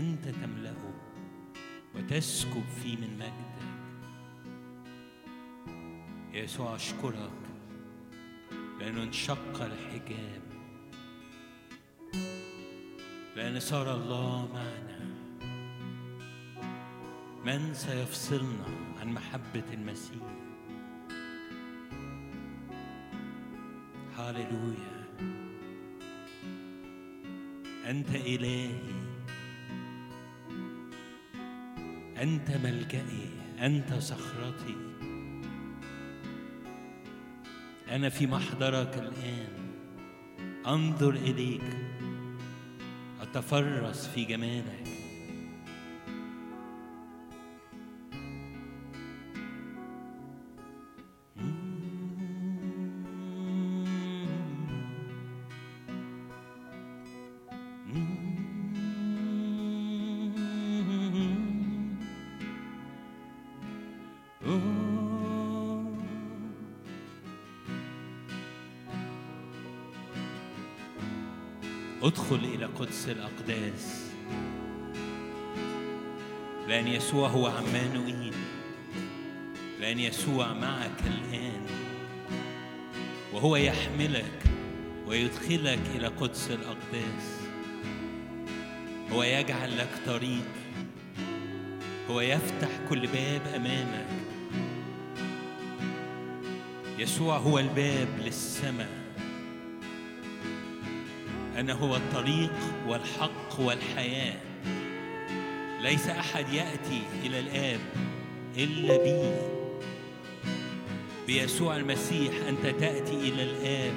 أنت تملأه وتسكب فيه من مجدك. يا يسوع أشكرك لأنه انشق الحجاب لأن صار الله معنا. من سيفصلنا عن محبة المسيح؟ هاليلويا أنت إلهي. أنت ملجئي أنت صخرتي. أنا في محضرك الآن. أنظر إليك. أتفرس في جمالك. قدس الأقداس. لأن يسوع هو عمانوئيل لأن يسوع معك الآن. وهو يحملك ويدخلك إلى قدس الأقداس. هو يجعل لك طريق. هو يفتح كل باب أمامك. يسوع هو الباب للسماء. أنا هو الطريق والحق والحياة. ليس أحد يأتي إلى الآب إلا بي. بيسوع المسيح أنت تأتي إلى الآب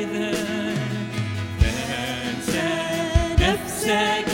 نفسك إذا فانسى نفسك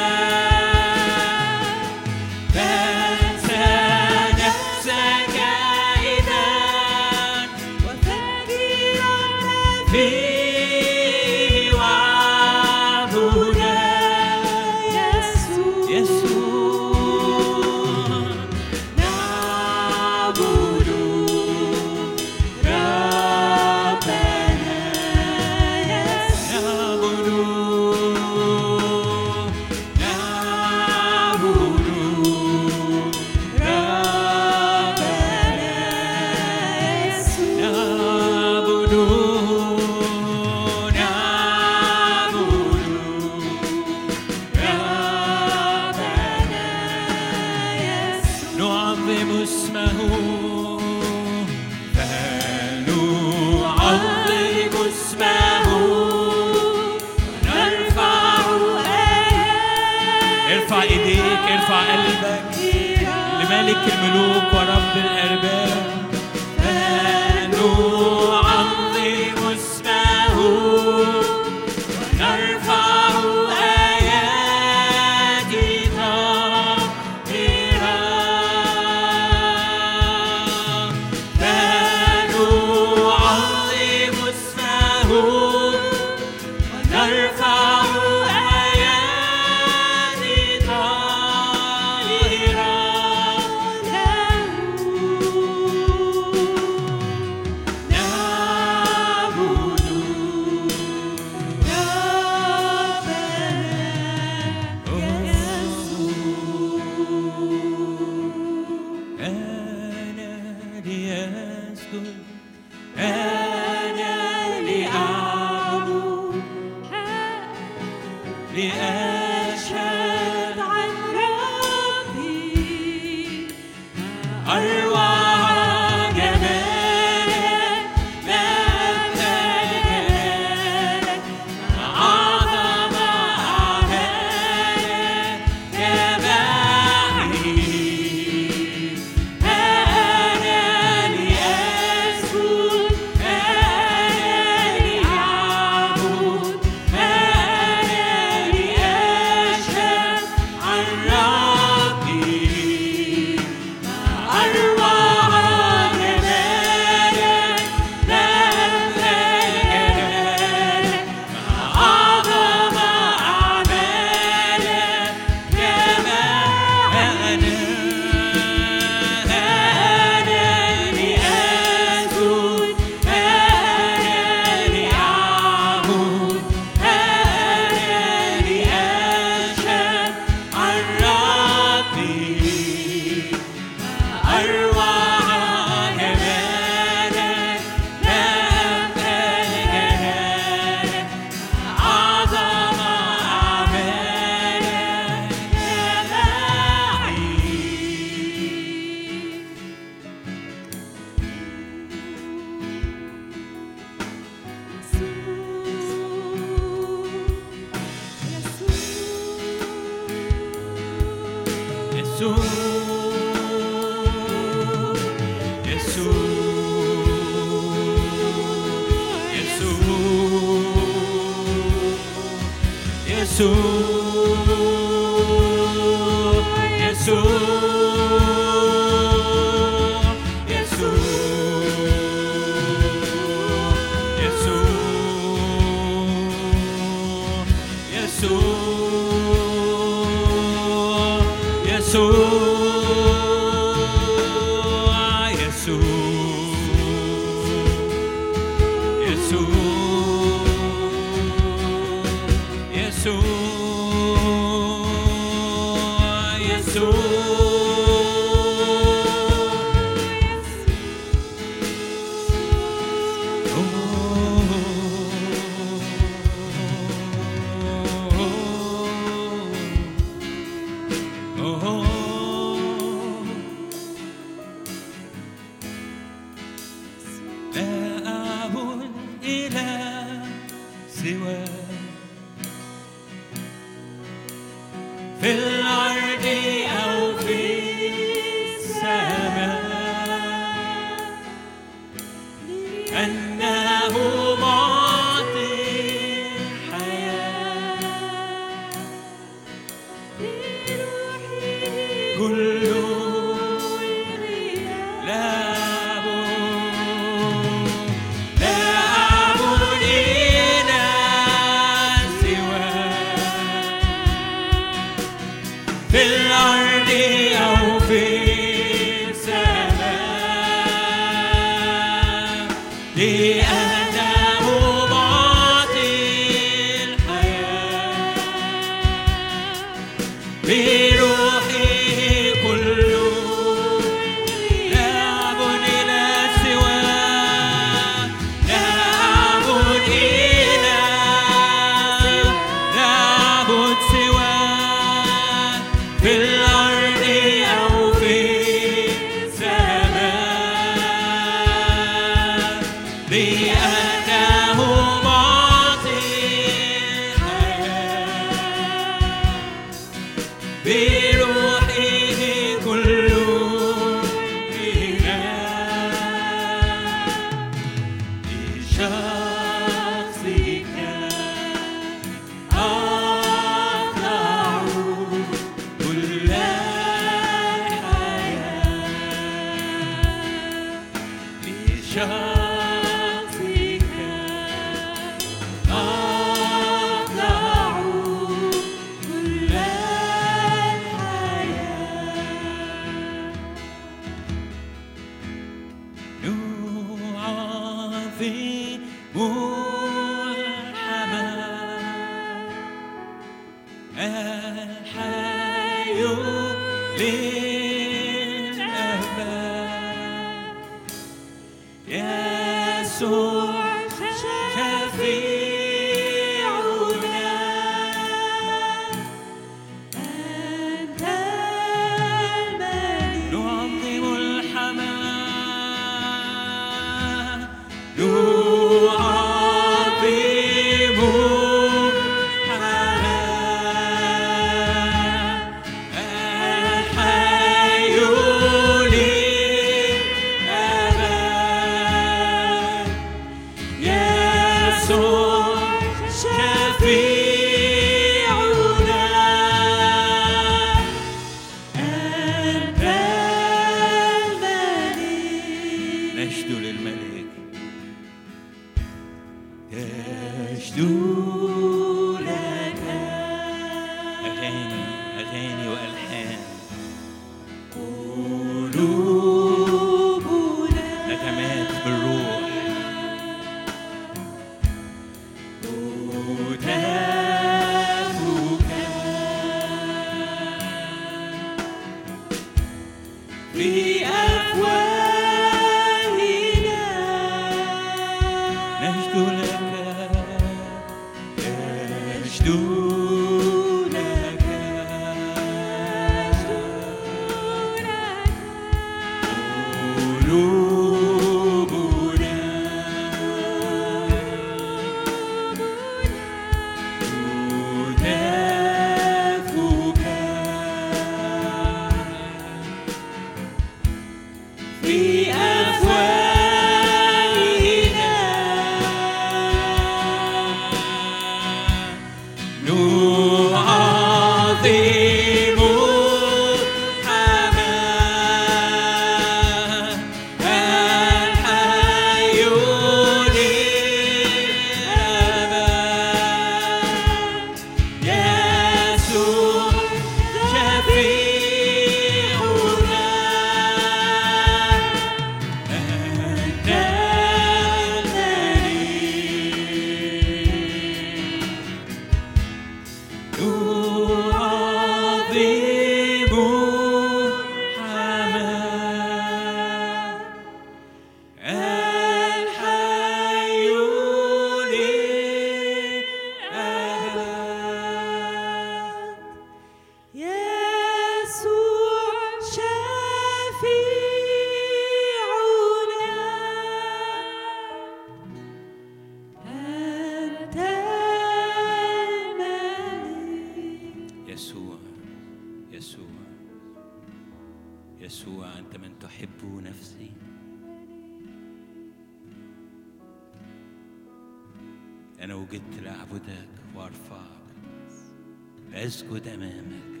لأسجد أمامك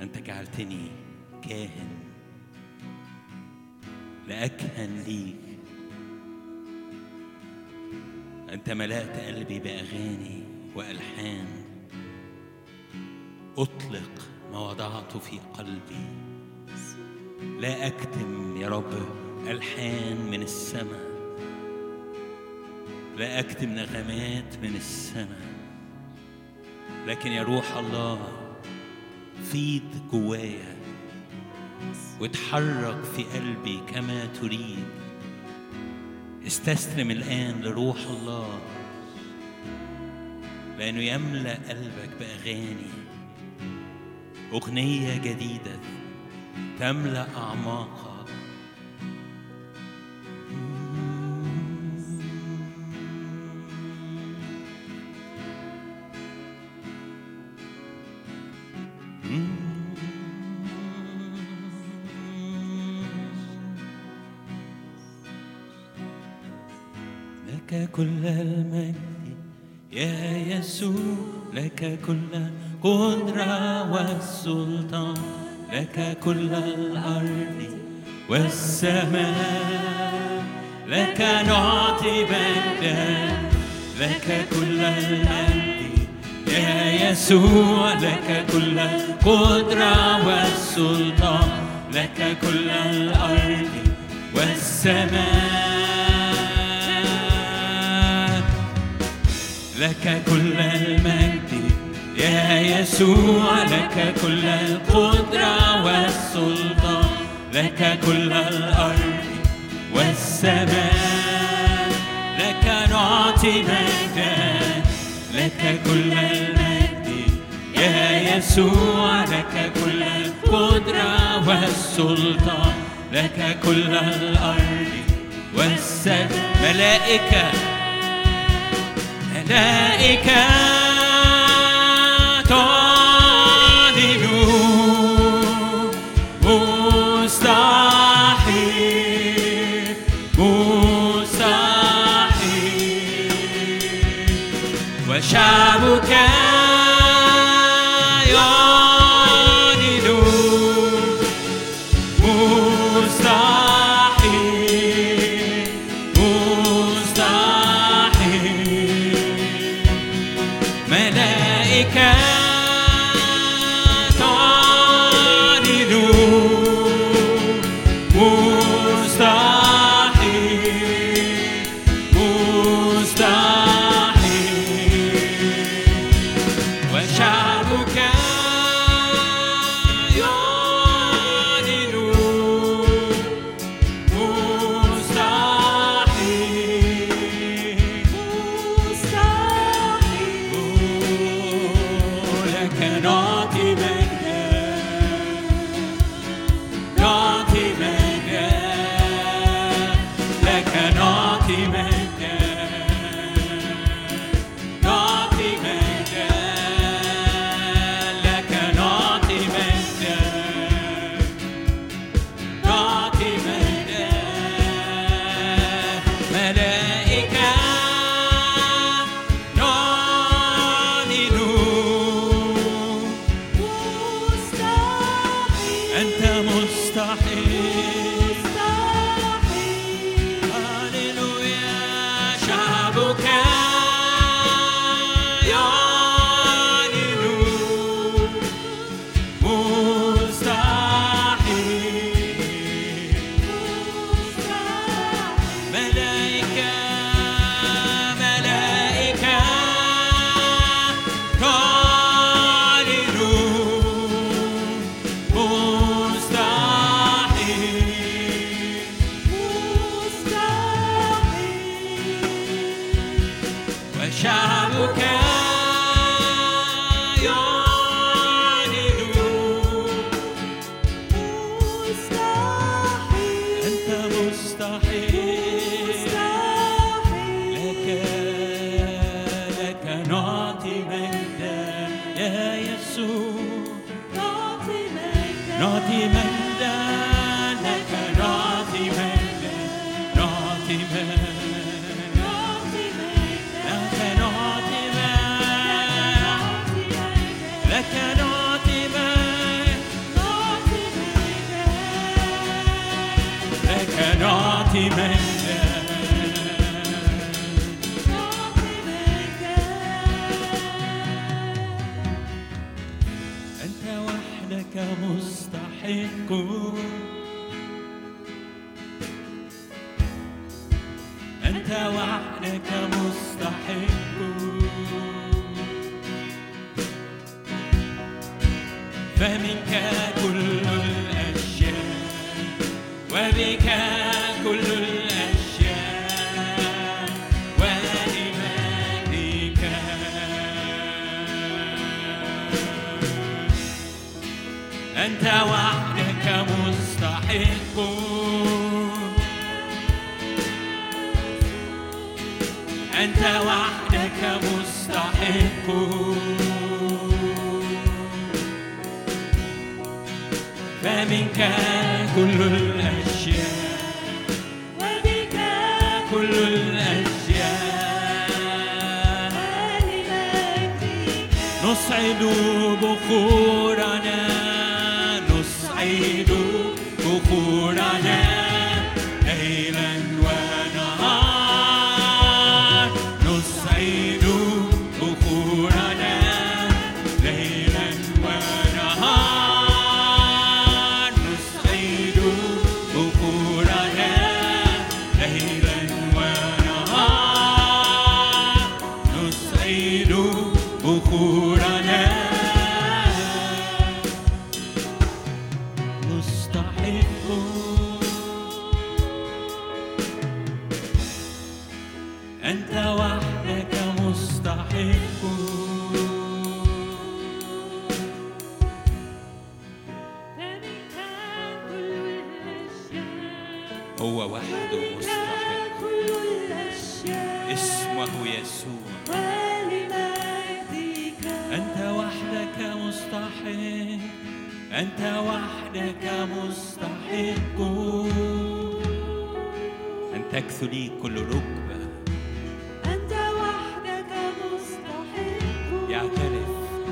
أنت جعلتني كاهن لأكهن ليك. أنت ملأت قلبي بأغاني وألحان. أطلق ما وضعته في قلبي. لا أكتم يا رب ألحان من السماء. لا أكتم نغمات من السماء. لكن يا روح الله فيض جوايا واتحرك في قلبي كما تريد. استسلم الآن لروح الله لأنه يملأ قلبك بأغاني. أغنية جديدة تملأ أعماقك لك كل القدرة والسلطان لك كل الأرض والسماء لك نعطي مجدا لك كل المجد يا يسوع لك كل القدرة والسلطان لك كل الأرض والسماء لك كل المجد. يا يسوع لك كل القدرة والسلطان لك كل الأرض والسماء لك نعطي مجدا لك كل المجد يا يسوع لك كل القدرة والسلطان لك كل الأرض والسماء. ملائكة ملائكة.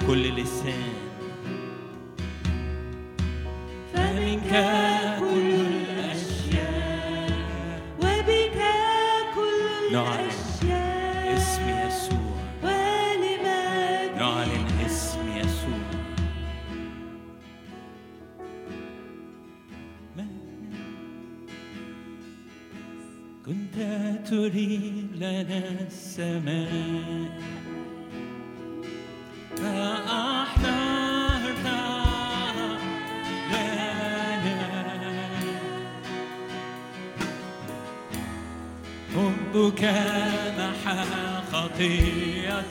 كل لسان.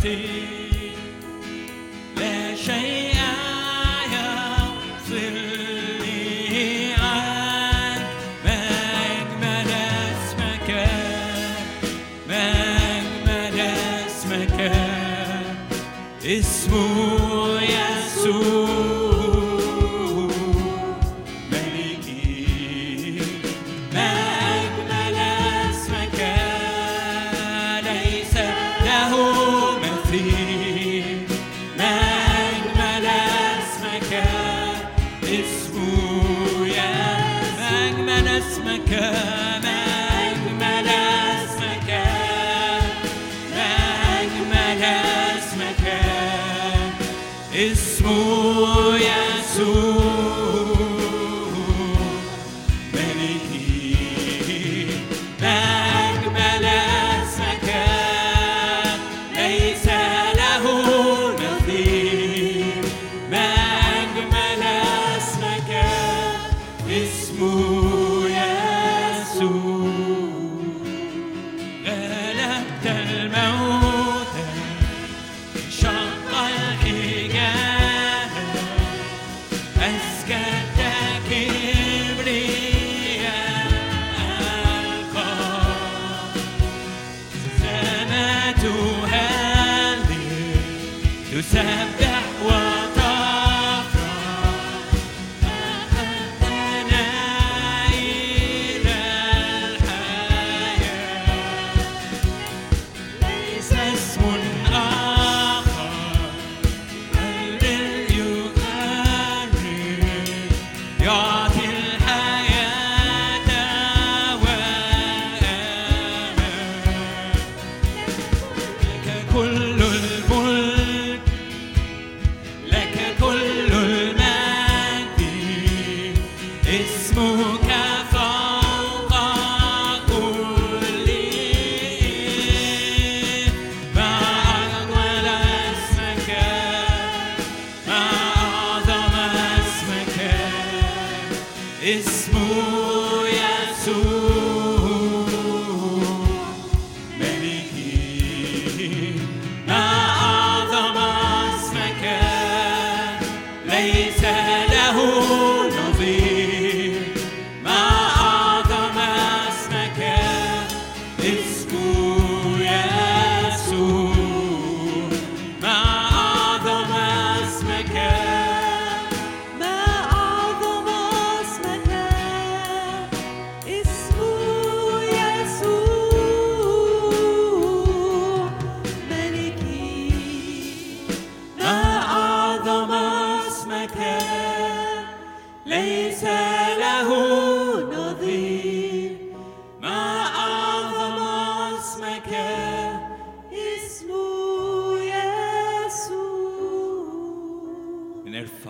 ti.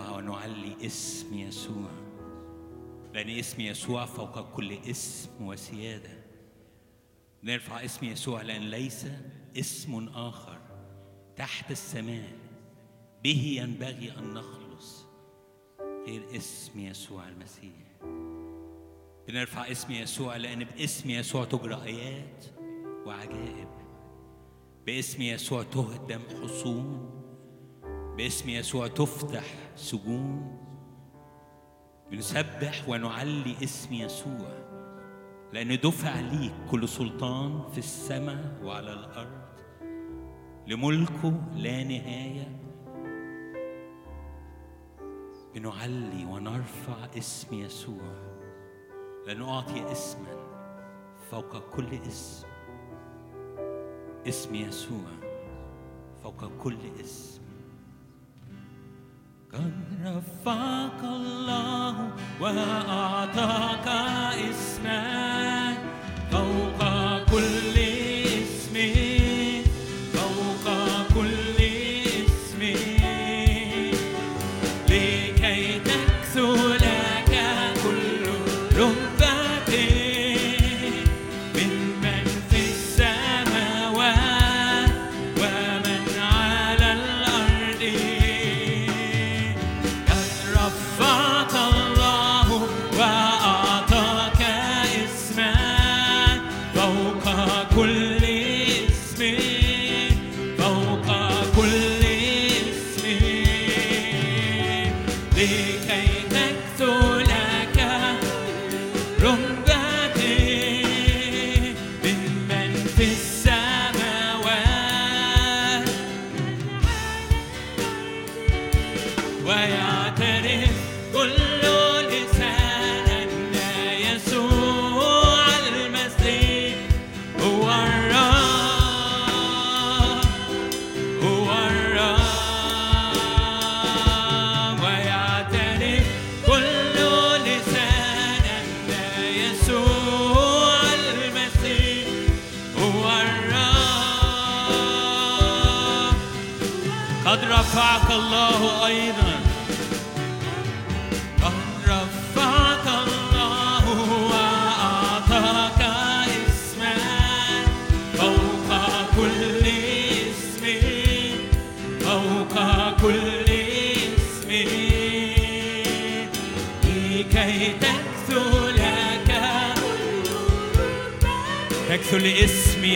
ونعلي اسم يسوع لأن اسم يسوع فوق كل اسم وسيادة نرفع اسم يسوع لأن ليس اسم آخر تحت السماء به ينبغي أن نخلص غير اسم يسوع المسيح بنرفع اسم يسوع لأن باسم يسوع تجرى آيات وعجائب باسم يسوع تهدم حصون باسم يسوع تفتح سجون بنسبح ونعلي اسم يسوع لأن دفع ليك كل سلطان في السماء وعلى الأرض لملكه لا نهاية. بنعلي ونرفع اسم يسوع لأنه أعطي اسما فوق كل اسم. اسم يسوع فوق كل اسم. قد رفعك الله وأعطاك اسما فوق كل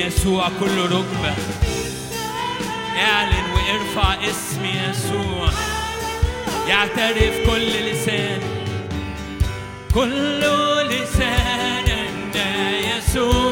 يسوع كل ركبة. اعلن وارفع اسم يسوع. يعترف كل لسان. كل لسان أن يسوع.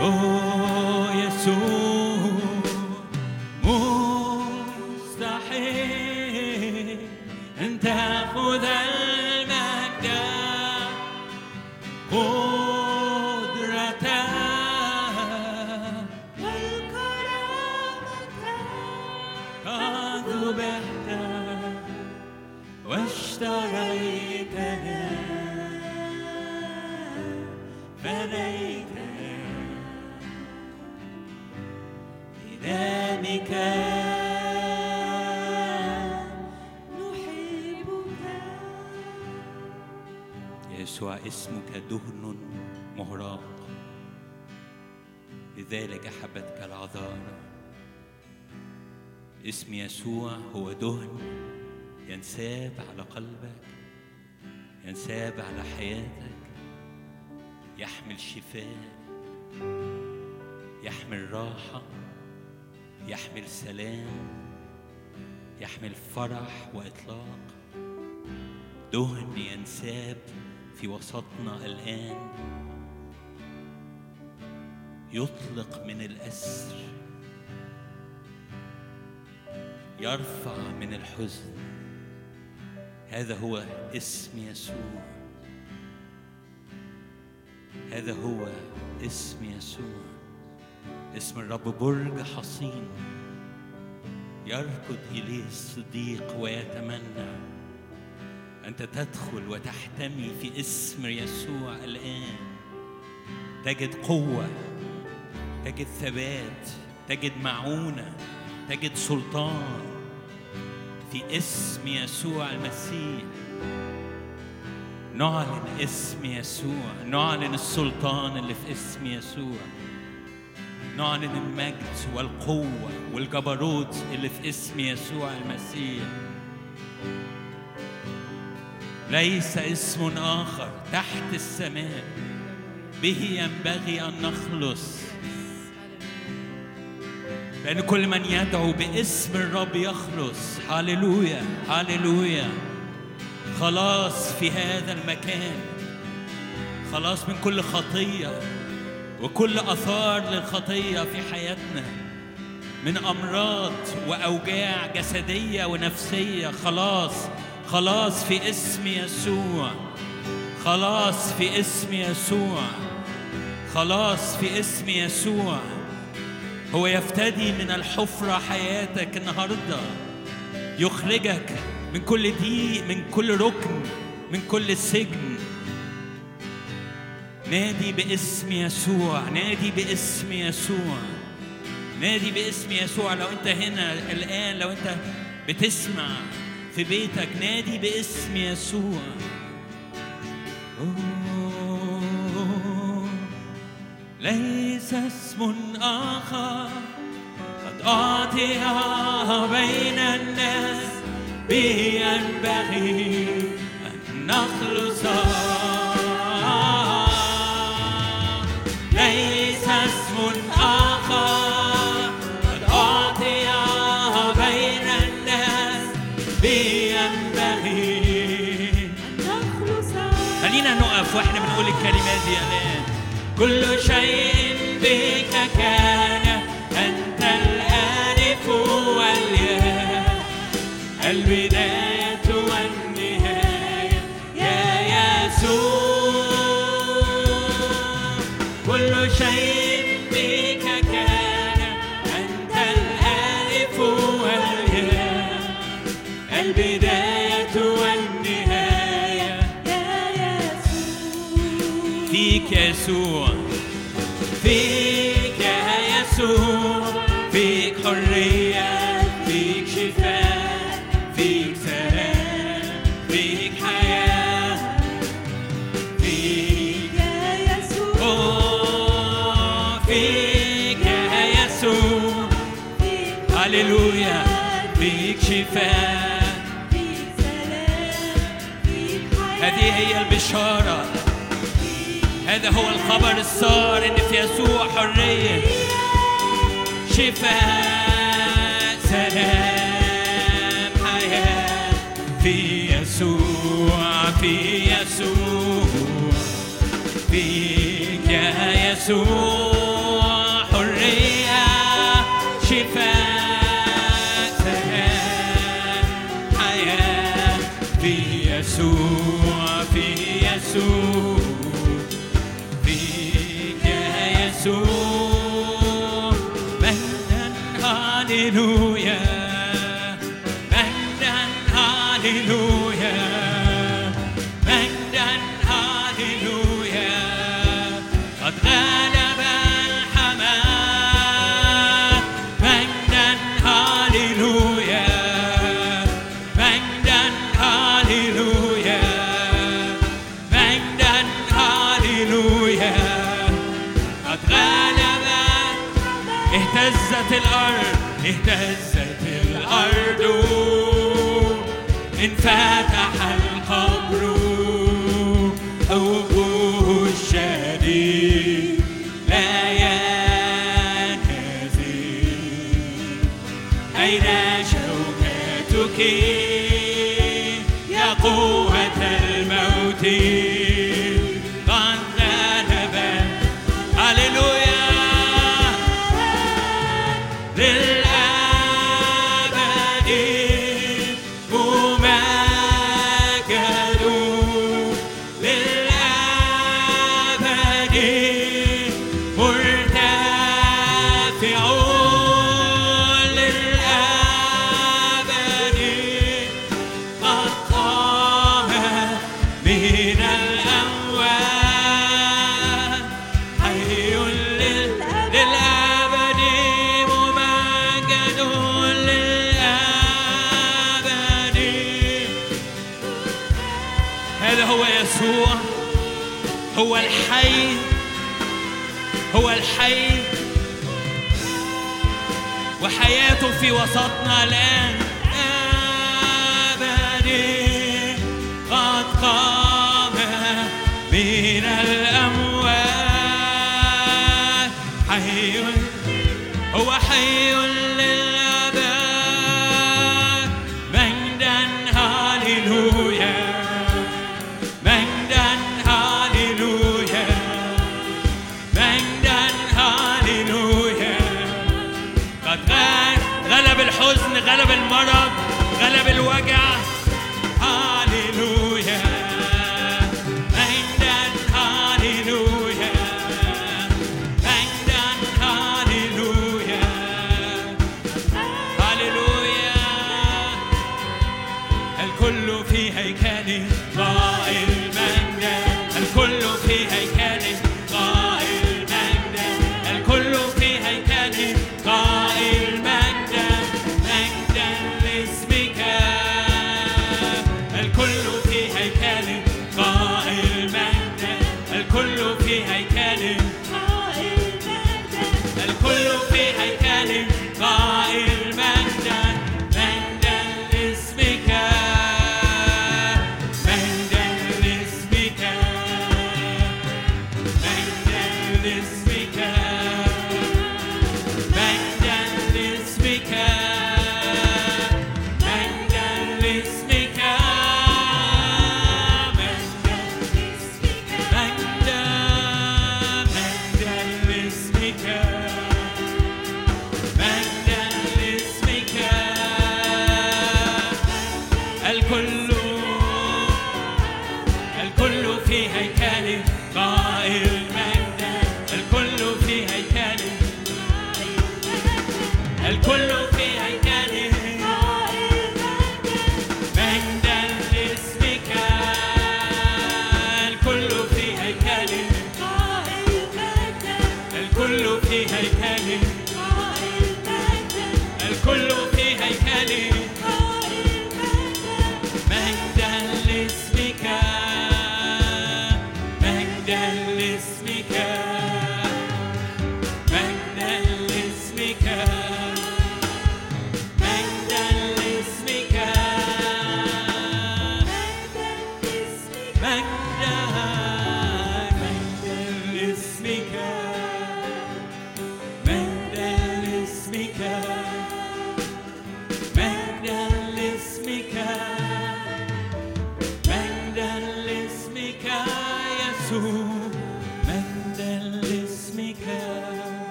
أوه يسوع اسمك دهن مهراق لذلك أحبتك العذارى. اسم يسوع هو دهن ينساب على قلبك ينساب على حياتك يحمل شفاء يحمل راحة يحمل سلام يحمل فرح وإطلاق. دهن ينساب في وسطنا الآن. يطلق من الأسر. يرفع من الحزن. هذا هو اسم يسوع. هذا هو اسم يسوع. اسم الرب برج حصين. يركض إليه الصديق ويتمنى. أنت تدخل وتحتمي في اسم يسوع الآن. تجد قوة تجد ثبات تجد معونة تجد سلطان في اسم يسوع المسيح. نعلن اسم يسوع نعلن السلطان اللي في اسم يسوع. نعلن المجد والقوة والجبروت اللي في اسم يسوع المسيح. ليس اسم آخر تحت السماء. به ينبغي أن نخلص. لأن كل من يدعو باسم الرب يخلص. هللويا هللويا. خلاص في هذا المكان. خلاص من كل خطية وكل أثار للخطية في حياتنا. من أمراض وأوجاع جسدية ونفسية. خلاص خلاص في اسم يسوع. خلاص في اسم يسوع. خلاص في اسم يسوع. هو يفتدي من الحفرة حياتك النهاردة. يخرجك من كل ضيق من كل ركن من كل سجن. نادي باسم يسوع. نادي باسم يسوع. نادي باسم يسوع. لو انت هنا الآن لو انت بتسمع في بيتك نادي باسم يسوع. ليس اسم آخر. قد أعطي بين الناس. به ينبغي أن نخلص. كل شيء بك كان أنت الآلف والياء. البدايه والنهاية يا يسوع. كل شيء هذا هو الخبر السار إن في يسوع حرية. شفاء سلام حياة. في يسوع في يسوع. فيك يا يسوع. اهتزت الأرض انفتح 強さ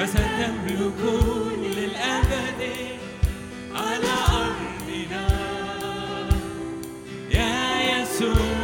وستملك للأبد على أرضنا. يا يسوع.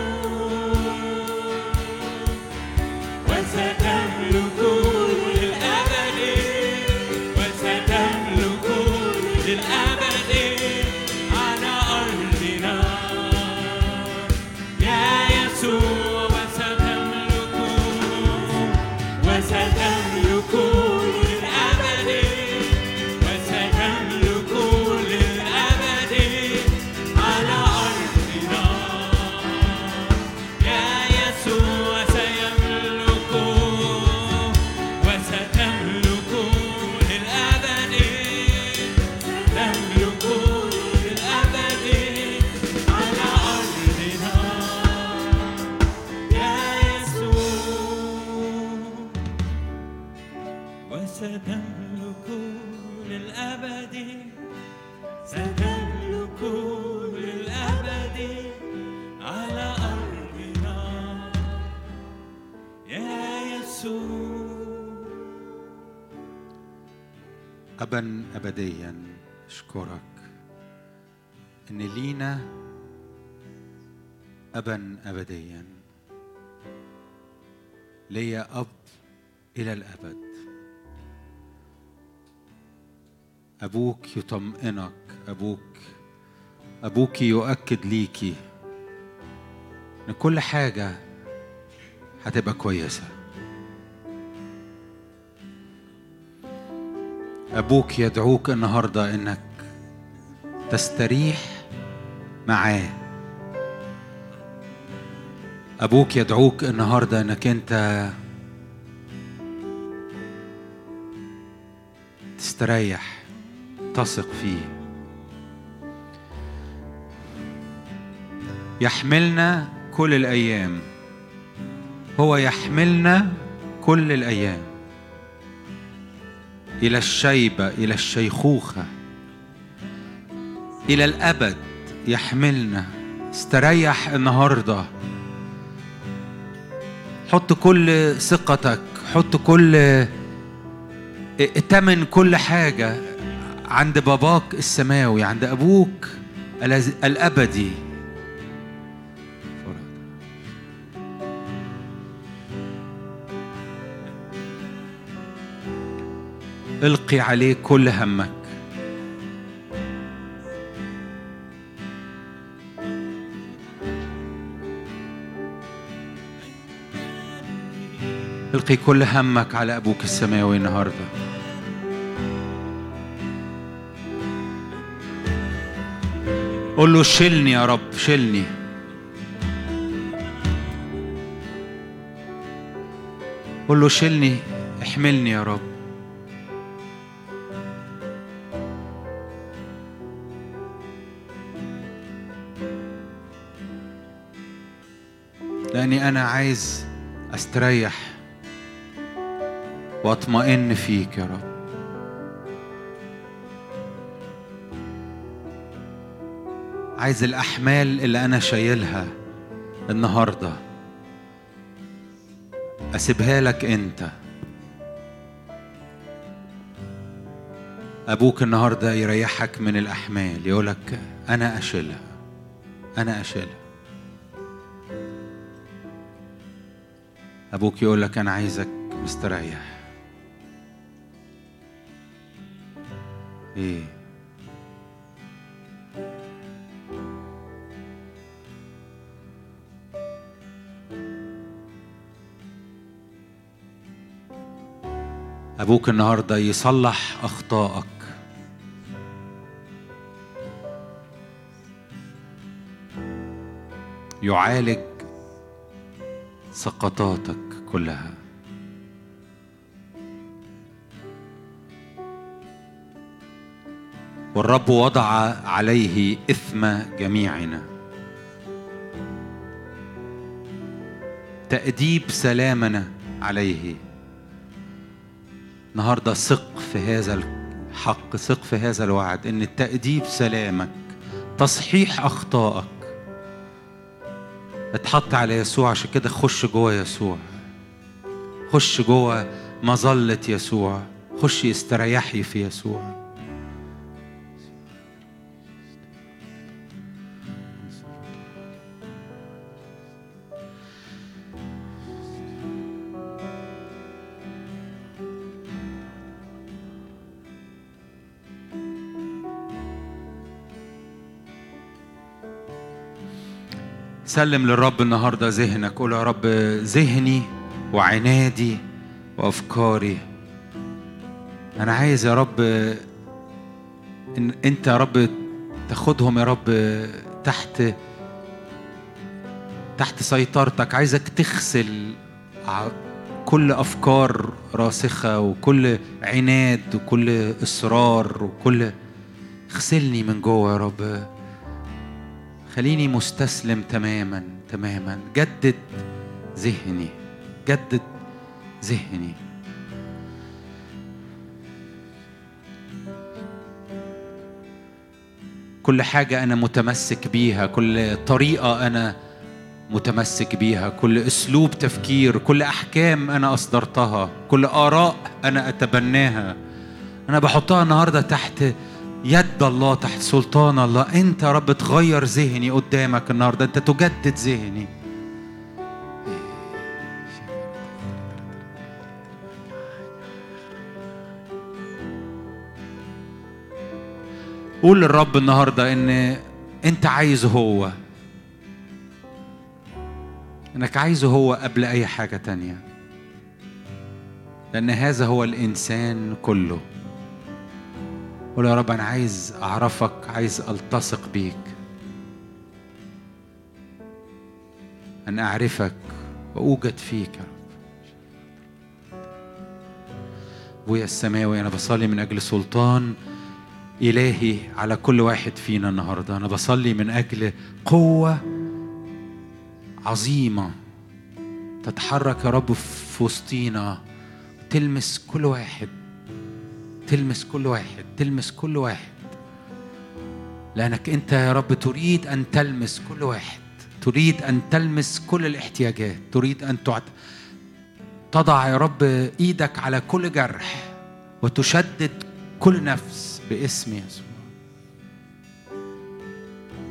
أبا أبديا أشكرك. إن لينا أبا أبديا. ليا أب إلى الأبد. أبوك يطمئنك. أبوك أبوك يؤكد ليكي إن كل حاجة هتبقى كويسة. أبوك يدعوك النهاردة إنك تستريح معاه. أبوك يدعوك النهاردة إنك أنت تستريح تثق فيه. يحملنا كل الأيام. هو يحملنا كل الأيام. إلى الشيبة إلى الشيخوخة. إلى الأبد يحملنا. استريح النهاردة. حط كل ثقتك حط كل ائتمن كل حاجة عند باباك السماوي عند أبوك الأبدي. القي عليه كل همك. القي كل همك على أبوك السماوي النهارده. قول له شيلني يا رب شيلني. قول له شيلني احملني يا رب. لأني أنا عايز أستريح وأطمئن فيك يا رب. عايز الأحمال اللي أنا شايلها النهارده. أسيبها لك أنت. أبوك النهارده يريحك من الأحمال يقولك أنا أشيلها أنا اشيلها أبوك يقولك أنا عايزك مستريح. إيه؟ أبوك النهارده يصلح أخطائك. يعالج سقطاتك كلها. والرب وضع عليه إثم جميعنا. تأديب سلامنا عليه. النهارده ثق في هذا الحق ثق في هذا الوعد إن التأديب سلامك تصحيح أخطائك اتحط على يسوع عشان كده خش جوه يسوع. خش جوه مظلة يسوع. خشي استريحي في يسوع. سلم للرب النهارده ذهنك. قول يا رب ذهني وعنادي وأفكاري. أنا عايز يا رب إن أنت يا رب تاخدهم يا رب تحت تحت سيطرتك. عايزك تغسل كل أفكار راسخة وكل عناد وكل إصرار وكل. اغسلني من جوه يا رب. خليني مستسلم تماما تماما. جدد ذهني جدد ذهني. كل حاجة أنا متمسك بيها كل طريقة أنا متمسك بيها كل أسلوب تفكير كل أحكام أنا أصدرتها كل آراء أنا أتبناها. أنا بحطها النهاردة تحت يد الله تحت سلطان الله. أنت يا رب تغير ذهني قدامك النهاردة. أنت تجدد ذهني. قول للرب النهارده ان انت عايزه هو. انك عايزه هو قبل اي حاجة تانية. لأن هذا هو الانسان كله. قول يا رب أنا عايز أعرفك عايز ألتصق بيك. أن أعرفك وأوجد فيك يا رب. أبويا السماوي أنا بصلي من أجل سلطان إلهي على كل واحد فينا النهاردة. أنا بصلي من أجل قوة عظيمة تتحرك يا رب في وسطينا تلمس كل واحد. تلمس كل واحد تلمس كل واحد. لأنك أنت يا رب تريد أن تلمس كل واحد. تريد أن تلمس كل الاحتياجات. تريد أن تعد تضع يا رب إيدك على كل جرح وتشدد كل نفس باسم يسوع.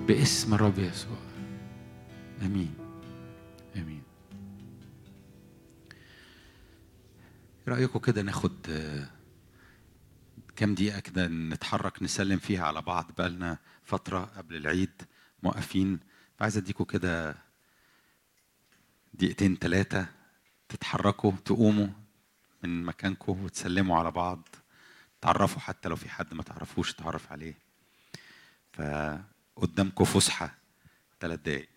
باسم الرب يسوع. آمين. آمين. إيه رايكم كده ناخد كام دقيقة كده نتحرك نسلم فيها على بعض؟ بقالنا فترة قبل العيد موقفين. فعايز اديكم كده دقيقتين ثلاثة تتحركوا تقوموا من مكانكم وتسلموا على بعض. تعرفوا حتى لو في حد ما تعرفوش تعرف عليه. فقدامكم فسحة ثلاث دقايق.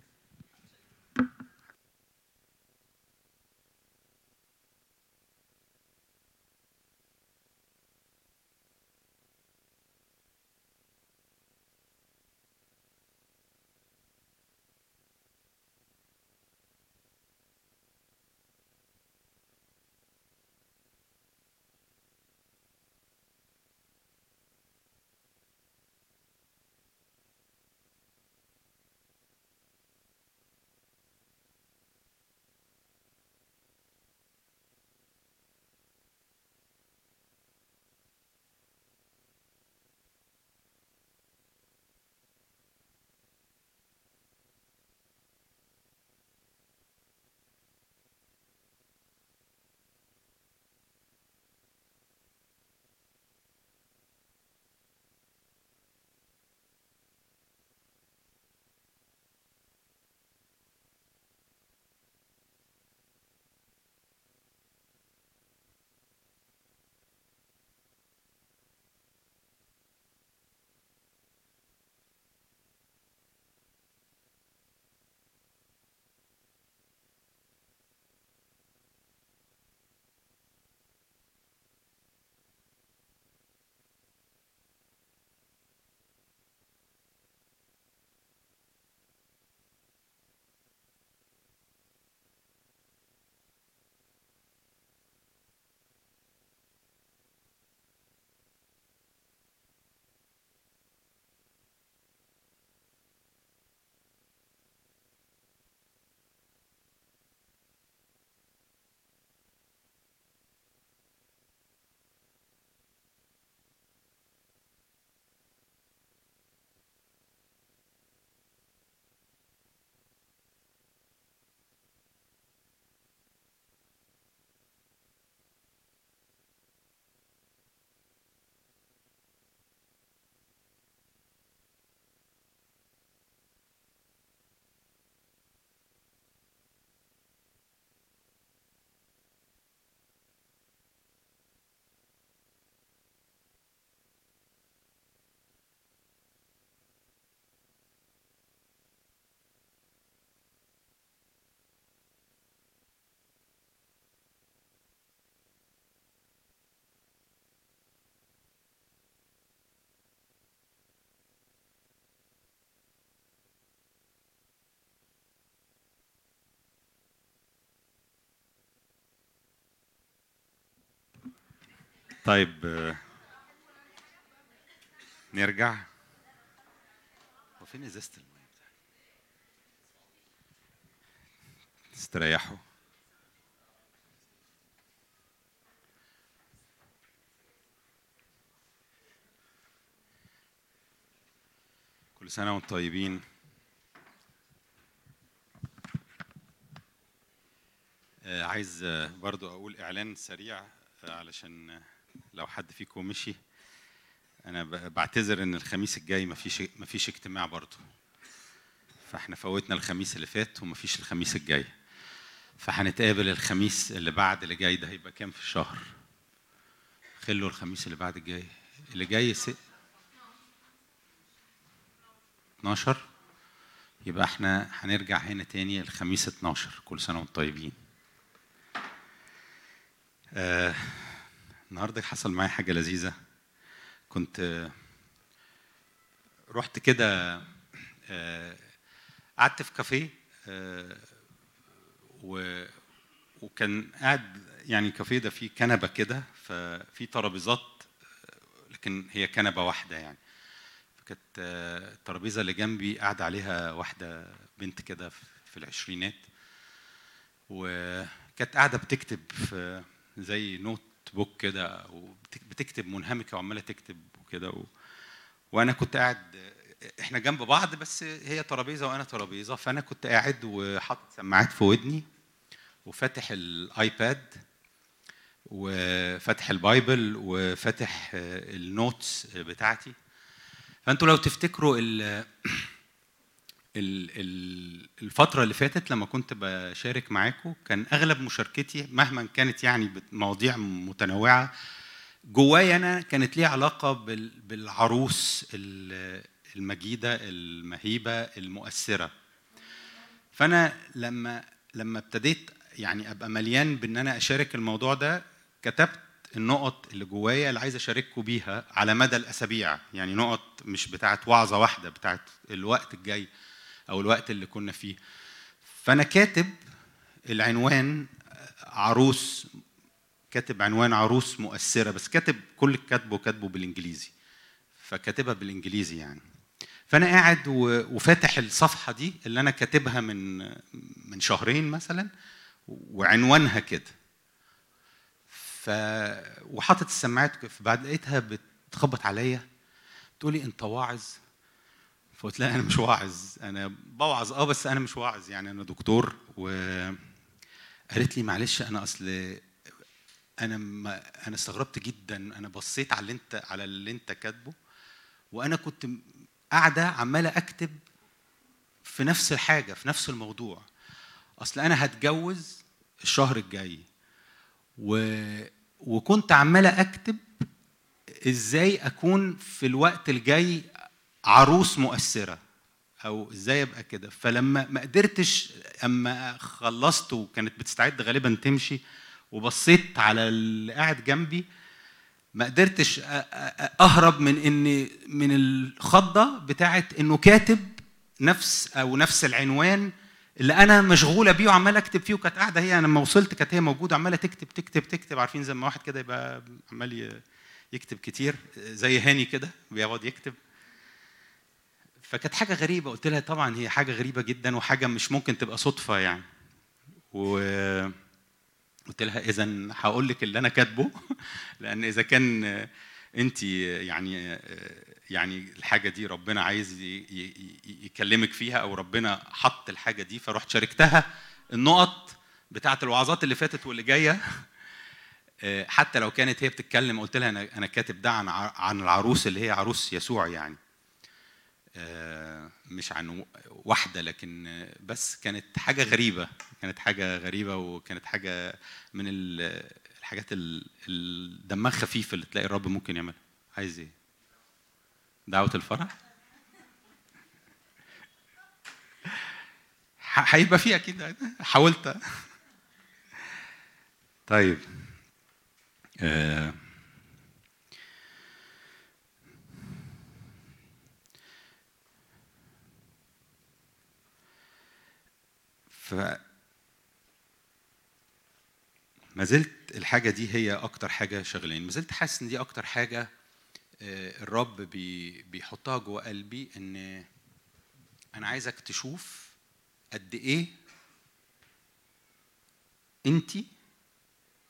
طيب نرجع. هو فين إزازة المية؟ استريحوا. كل سنة وأنتم طيبين. آه، عايز آه، برضو أقول إعلان سريع آه، علشان لو حد فيكم مشي أنا بعتذر إن الخميس الجاي مفيش مفيش اجتماع برضو فإحنا فوتنا الخميس اللي فات ومفيش الخميس الجاي. فهنتقابل الخميس اللي بعد اللي جاي ده هيبقى كام في الشهر؟ خلوا الخميس اللي بعد الجاي. اللي جاي س... 12 يبقى إحنا هنرجع هنا تاني الخميس 12 كل سنة وأنتم طيبين. آه النهارده حصل معايا حاجة لذيذة. كنت رحت كده آه، قعدت في كافيه آه، و وكان قاعد يعني الكافيه ده فيه كنبة كده ففي ترابيزات آه، لكن هي كنبة واحدة يعني. فكانت الترابيزة اللي جنبي قاعدة عليها واحدة بنت كده في العشرينات. وكانت قاعدة بتكتب في زي notebook كده وبتكتب منهمكة وعمالة تكتب وكده و... وأنا كنت قاعد إحنا جنب بعض بس هي ترابيزة وأنا ترابيزة فأنا كنت قاعد وحاطط سماعات في ودني وفاتح ال iPad وفاتح ال Bible وفاتح ال notes بتاعتي. فأنتوا لو تفتكروا ال ال- ال- الفترة اللي فاتت لما كنت بشارك معاكم كان أغلب مشاركتي مهما كانت يعني بت- مواضيع متنوعة جوايا أنا كانت ليها علاقة بال- بالعروس ال- المجيدة المهيبة المؤثرة. فأنا لما لما ابتديت يعني أبقى مليان بإن أنا أشارك الموضوع ده كتبت النقط اللي جوايا اللي عايز أشارككم بيها على مدى الأسابيع. يعني نقط مش بتاعت وعظة واحدة بتاعت الوقت الجاي. أو الوقت اللي كنا فيه. فأنا كاتب العنوان عروس كاتب عنوان عروس مؤثرة بس كاتب كل كاتبه كاتبه بالإنجليزي. فكاتبها بالإنجليزي يعني. فأنا قاعد وفاتح الصفحة دي اللي أنا كاتبها من من شهرين مثلا وعنوانها كده. ف وحاطط السماعات فبعد لقيتها بتخبط عليا تقولي أنت واعظ. فقلت لها أنا مش واعظ. أنا بوعظ. آه بس أنا مش واعظ. يعني أنا دكتور و قالت لي معلش أنا أصل أنا ما أنا استغربت جدا. أنا بصيت على اللي أنت على اللي أنت كاتبه وأنا كنت قاعدة عمالة أكتب في نفس الحاجة في نفس الموضوع. أصل أنا هتجوز الشهر الجاي. و... وكنت عمالة أكتب إزاي أكون في الوقت الجاي عروس مؤثرة. أو إزاي أبقى كده؟ فلما ما قدرتش أما خلصت وكانت بتستعد غالبا تمشي وبصيت على اللي قاعد جنبي ما قدرتش أهرب من إن من الخضة بتاعت إنه كاتب نفس أو نفس العنوان اللي أنا مشغولة بيه وعمال أكتب فيه وكانت قاعدة هي. أنا لما وصلت كانت هي موجودة عماله تكتب تكتب تكتب. عارفين زي ما واحد كده يبقى عمال يكتب كتير زي هاني كده بيقعد يكتب. فكانت حاجة غريبة. قلت لها طبعا هي حاجة غريبة جدا وحاجة مش ممكن تبقى صدفة يعني. و قلت لها اذا هقول لك اللي أنا كاتبه. لأن إذا كان أنت يعني يعني الحاجة دي ربنا عايز يكلمك فيها أو ربنا حط الحاجة دي فرحت شاركتها النقط بتاعة الوعظات اللي فاتت واللي جاية. حتى لو كانت هي بتتكلم قلت لها أنا أنا كاتب ده عن عن العروس اللي هي عروس يسوع يعني. مش عن واحدة لكن آه، بس كانت حاجة غريبة كانت حاجة غريبة وكانت حاجة من ال- الحاجات ال- ال- دمها خفيف اللي تلاقي الرب ممكن يعملها عايز إيه؟ دعوة الفرح؟ هيبقى فيه أكيد حاولت طيب آه ف ما زلت زالت الحاجة دي هي أكتر حاجة شغلاني ما زلت حاسس إن دي أكتر حاجة آه، الرب بي بيحطها جوه قلبي إن أنا عايزك تشوف قد إيه انت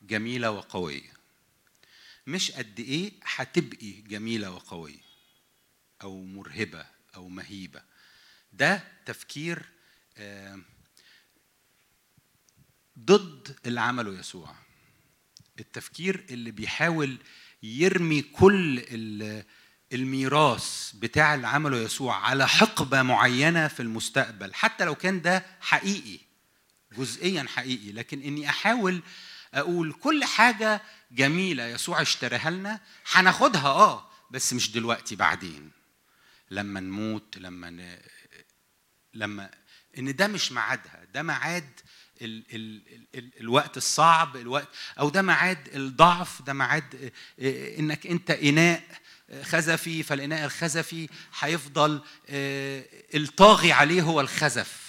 جميلة وقوية. مش قد إيه هتبقي جميلة وقوية أو مرهبة أو مهيبة. ده تفكير آه، ضد اللي عمله يسوع. التفكير اللي بيحاول يرمي كل ال- الميراث بتاع اللي عمله يسوع على حقبة معينة في المستقبل حتى لو كان ده حقيقي جزئيا حقيقي لكن إني أحاول أقول كل حاجة جميلة يسوع اشتراها لنا هناخدها آه بس مش دلوقتي بعدين. لما نموت لما ن... لما إن ده مش ميعادها ده ميعاد ال... ال... ال... الوقت الصعب الوقت أو ده ميعاد الضعف ده ميعاد آه، إنك أنت إناء خزفي فالإناء الخزفي هيفضل آه، الطاغي عليه هو الخزف.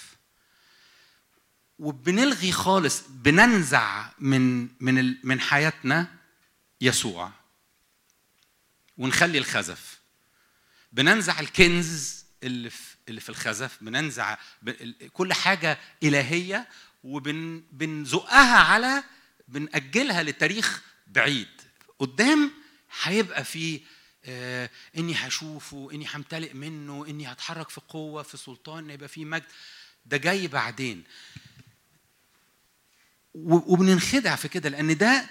وبنلغي خالص بننزع من من من حياتنا يسوع. ونخلي الخزف. بننزع الكنز اللي في اللي في الخزف بننزع كل حاجة إلهية وبنزقها على بنأجلها لتاريخ بعيد. قدام هيبقى في آه إني هشوفه إني همتلئ منه إني هتحرك في قوة في سلطان يبقى في مجد. ده جاي بعدين. وبننخدع في كده لأن ده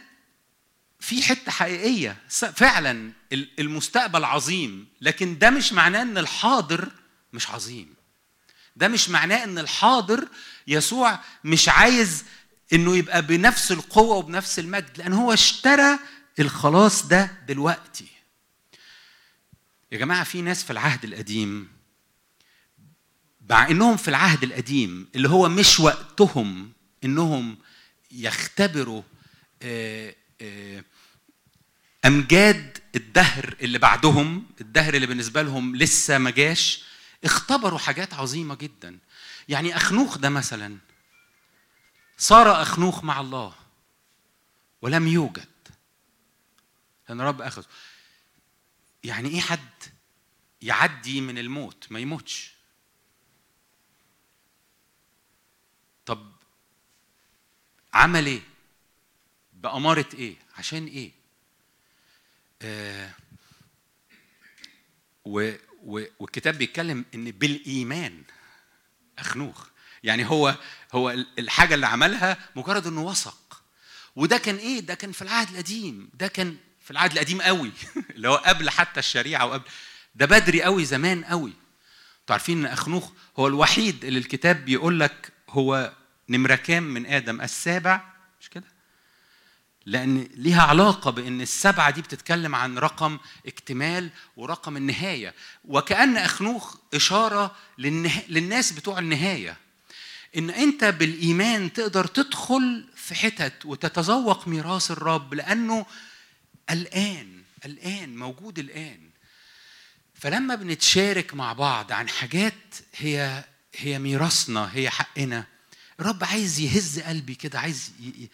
في حتة حقيقية. فعلا ال- المستقبل عظيم لكن ده مش معناه إن الحاضر مش عظيم. ده مش معناه إن الحاضر يسوع مش عايز إنه يبقى بنفس القوة وبنفس المجد لأن هو اشترى الخلاص ده دلوقتي. يا جماعة في ناس في العهد القديم مع إنهم في العهد القديم اللي هو مش وقتهم إنهم يختبروا آه، آه، أمجاد الدهر اللي بعدهم الدهر اللي بالنسبة لهم لسه ما جاش اختبروا حاجات عظيمة جدا. يعني أخنوخ ده مثلا صار أخنوخ مع الله ولم يوجد. لأن رب اخذه يعني إيه حد يعدي من الموت؟ ما يموتش. طب عمل إيه؟ بأمارة إيه؟ عشان إيه؟ آه و والكتاب بيتكلم إن بالإيمان أخنوخ. يعني هو هو ال- الحاجة اللي عملها مجرد إنه وثق. وده كان إيه؟ ده كان في العهد القديم. ده كان في العهد القديم قوي. اللي هو قبل حتى الشريعة وقبل. ده بدري قوي زمان قوي. أنتوا عارفين إن أخنوخ هو الوحيد اللي الكتاب بيقول لك هو نمره كام من آدم السابع. مش كده؟ لأن ليها علاقة بإن السبعة دي بتتكلم عن رقم اكتمال ورقم النهاية. وكأن أخنوخ إشارة للنها... للناس بتوع النهاية. إن أنت بالإيمان تقدر تدخل في حتت وتتذوق ميراث الرب لأنه الآن الآن موجود الآن. فلما بنتشارك مع بعض عن حاجات هي هي ميراثنا هي حقنا الرب عايز يهز قلبي كده عايز ي-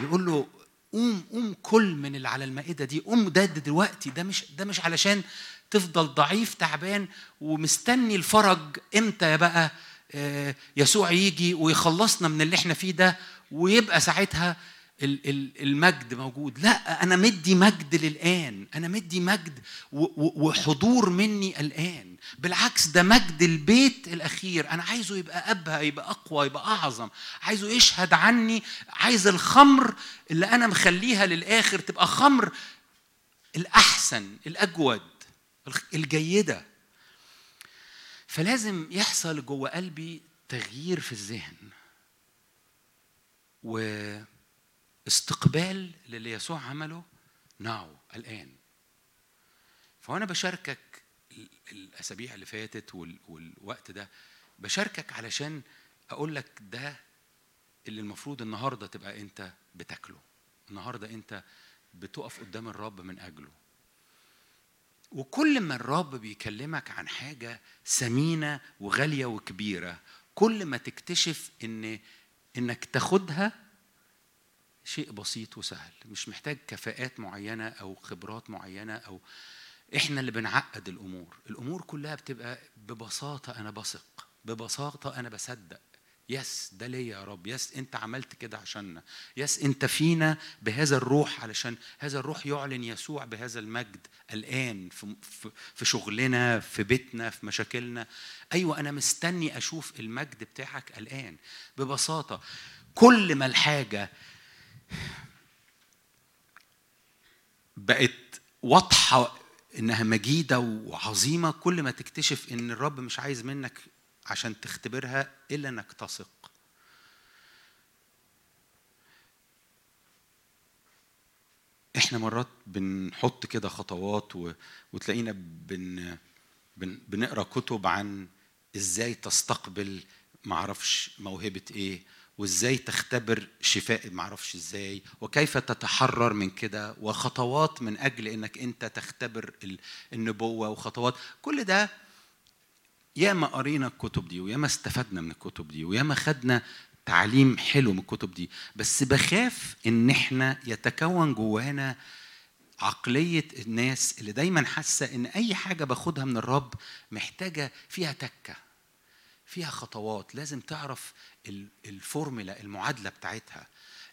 يقول له قوم قوم كل من اللي على المائدة دي قوم ده دلوقتي ده مش ده مش علشان تفضل ضعيف تعبان ومستني الفرج إمتى يا بقى آه، يسوع يجي ويخلصنا من اللي إحنا فيه ده ويبقى ساعتها المجد موجود. لا أنا مدي مجد للآن. أنا مدي مجد و- و- وحضور مني الآن. بالعكس ده مجد البيت الأخير. أنا عايزه يبقى أبهى يبقى أقوى يبقى أعظم. عايزه يشهد عني. عايز الخمر اللي أنا مخليها للآخر تبقى خمر الأحسن الأجود الجيدة. فلازم يحصل جوه قلبي تغيير في الذهن. واستقبال للي يسوع عمله ناو الآن. فوانا بشاركك ال- الأسابيع اللي فاتت وال- والوقت ده بشاركك علشان أقول لك ده اللي المفروض النهارده تبقى أنت بتاكله. النهارده أنت بتقف قدام الرب من أجله. وكل ما الرب بيكلمك عن حاجة ثمينة وغالية وكبيرة كل ما تكتشف ان إنك تاخدها شيء بسيط وسهل مش محتاج كفاءات معينة أو خبرات معينة أو إحنا اللي بنعقد الأمور الأمور كلها بتبقى ببساطة أنا بثق ببساطة أنا بصدق yes ده ليا يا رب yes أنت عملت كده عشاننا yes أنت فينا بهذا الروح علشان هذا الروح يعلن يسوع بهذا المجد الآن في في- شغلنا في بيتنا في مشاكلنا. أيوه أنا مستني أشوف المجد بتاعك الآن. ببساطة كل ما الحاجة بقت واضحة إنها مجيدة وعظيمة كل ما تكتشف إن الرب مش عايز منك عشان تختبرها إلا إنك تثق. إحنا مرات بنحط كده خطوات و... وتلاقينا بن... بن... بنقرأ كتب عن إزاي تستقبل معرفش موهبة إيه وإزاي تختبر شفاء معرفش إزاي وكيف تتحرر من كده وخطوات من أجل إنك أنت تختبر ال- النبوة وخطوات. كل ده ياما قرينا الكتب دي وياما استفدنا من الكتب دي وياما خدنا تعليم حلو من الكتب دي بس بخاف إن إحنا يتكون جوانا عقلية الناس اللي دايما حاسة إن أي حاجة باخدها من الرب محتاجة فيها تكة. فيها خطوات. لازم تعرف ال- الفورمولا المعادلة بتاعتها.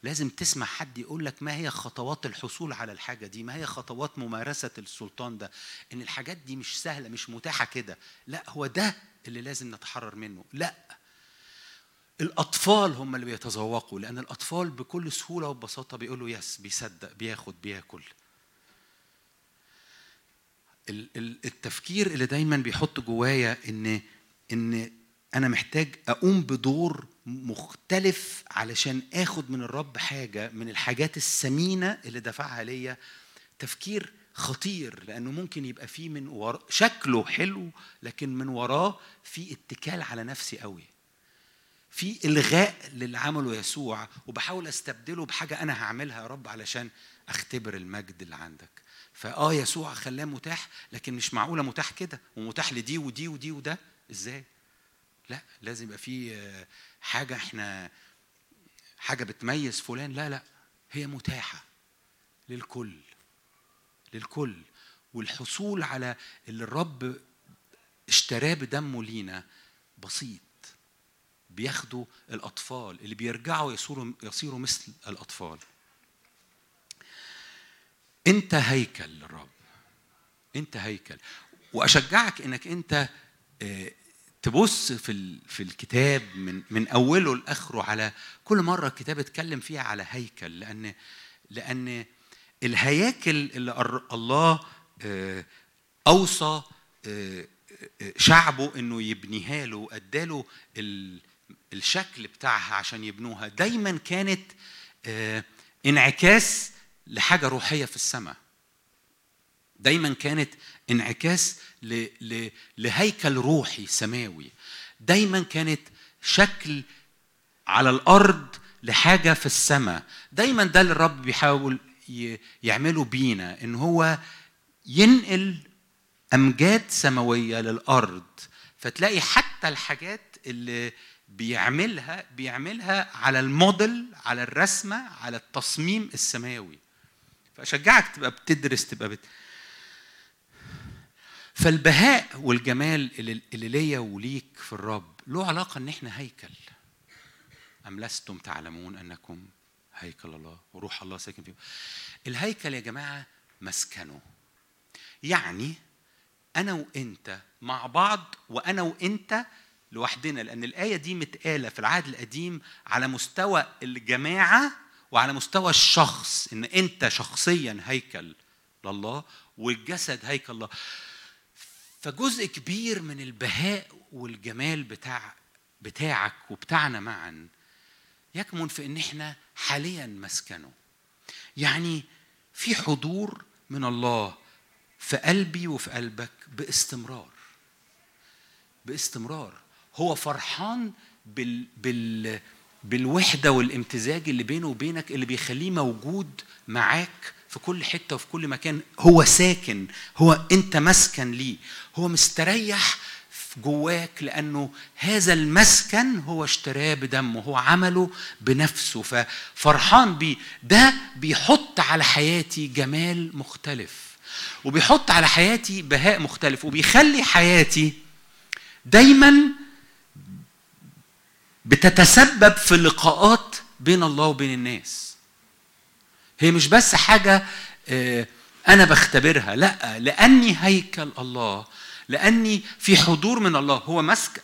لازم تسمع حد يقول لك ما هي خطوات الحصول على الحاجة دي ما هي خطوات ممارسة السلطان ده. إن الحاجات دي مش سهلة مش متاحة كده. لا هو ده اللي لازم نتحرر منه. لا. الأطفال هم اللي بيتذوقوا لأن الأطفال بكل سهولة وبساطة بيقولوا يس بيصدق بياخد بياكل. ال- ال- التفكير اللي دايما بيحط جوايا ان إن أنا محتاج أقوم بدور مختلف علشان آخد من الرب حاجة من الحاجات الثمينه اللي دفعها ليا تفكير خطير لأنه ممكن يبقى فيه من ورا شكله حلو لكن من وراه في اتكال على نفسي قوي. في إلغاء للي عمله يسوع وبحاول أستبدله بحاجة أنا هعملها يا رب علشان أختبر المجد اللي عندك. فآه يسوع خلاه متاح لكن مش معقولة متاح كده ومتاح لدي ودي ودي وده. إزاي؟ لا لازم يبقى في آه، حاجة إحنا حاجة بتميز فلان. لا لا هي متاحة للكل للكل. والحصول على اللي الرب اشتراه بدمه لينا بسيط. بياخدوا الأطفال اللي بيرجعوا يصيروا يصيروا مثل الأطفال. أنت هيكل للرب أنت هيكل. وأشجعك إنك أنت آه، تبص في في الكتاب من من أوله لآخره على كل مرة الكتاب اتكلم فيها على هيكل لأن لأن الهياكل اللي الله آه، أوصى آه، آه، شعبه إنه يبنيها له وأداله ال- الشكل بتاعها عشان يبنوها دايما كانت انعكاس لحاجة روحية في السماء دايما كانت انعكاس. لهيكل روحي سماوي. دايما كانت شكل على الأرض لحاجة في السماء. دايما ده اللي الرب بيحاول. يعمله بينا إن هو ينقل أمجاد سماوية للأرض. فتلاقي حتى الحاجات اللي بيعملها بيعملها على الموديل على الرسمة على التصميم السماوي. فأشجعك تبقى بتدرس تبقى بت... فالبهاء والجمال اللي, ليا وليك في الرب له علاقة إن إحنا هيكل. أم لستم تعلمون أنكم هيكل الله وروح الله ساكن فيكم. الهيكل يا جماعة مسكنه. يعني أنا وأنت مع بعض وأنا وأنت لوحدنا لأن الآية دي متقالة في العهد القديم على مستوى الجماعة وعلى مستوى الشخص إن أنت شخصيا هيكل لله والجسد هيكل الله. فجزء كبير من البهاء والجمال بتاع بتاعك وبتاعنا معا يكمن في إن إحنا حاليا مسكنه. يعني في حضور من الله في قلبي وفي قلبك باستمرار. باستمرار. هو فرحان بال بال بالوحدة والامتزاج اللي بينه وبينك اللي بيخليه موجود معاك في كل حتة وفي كل مكان هو ساكن هو أنت مسكن ليه؟ هو مستريح جواك لأنه هذا المسكن هو اشتراه بدمه هو عمله بنفسه ففرحان بيه. ده بيحط على حياتي جمال مختلف وبيحط على حياتي بهاء مختلف وبيخلي حياتي دايما بتتسبب في لقاءات بين الله وبين الناس. هي مش بس حاجة آه، أنا بختبرها لأ لأني هيكل الله لأني في حضور من الله. هو مسك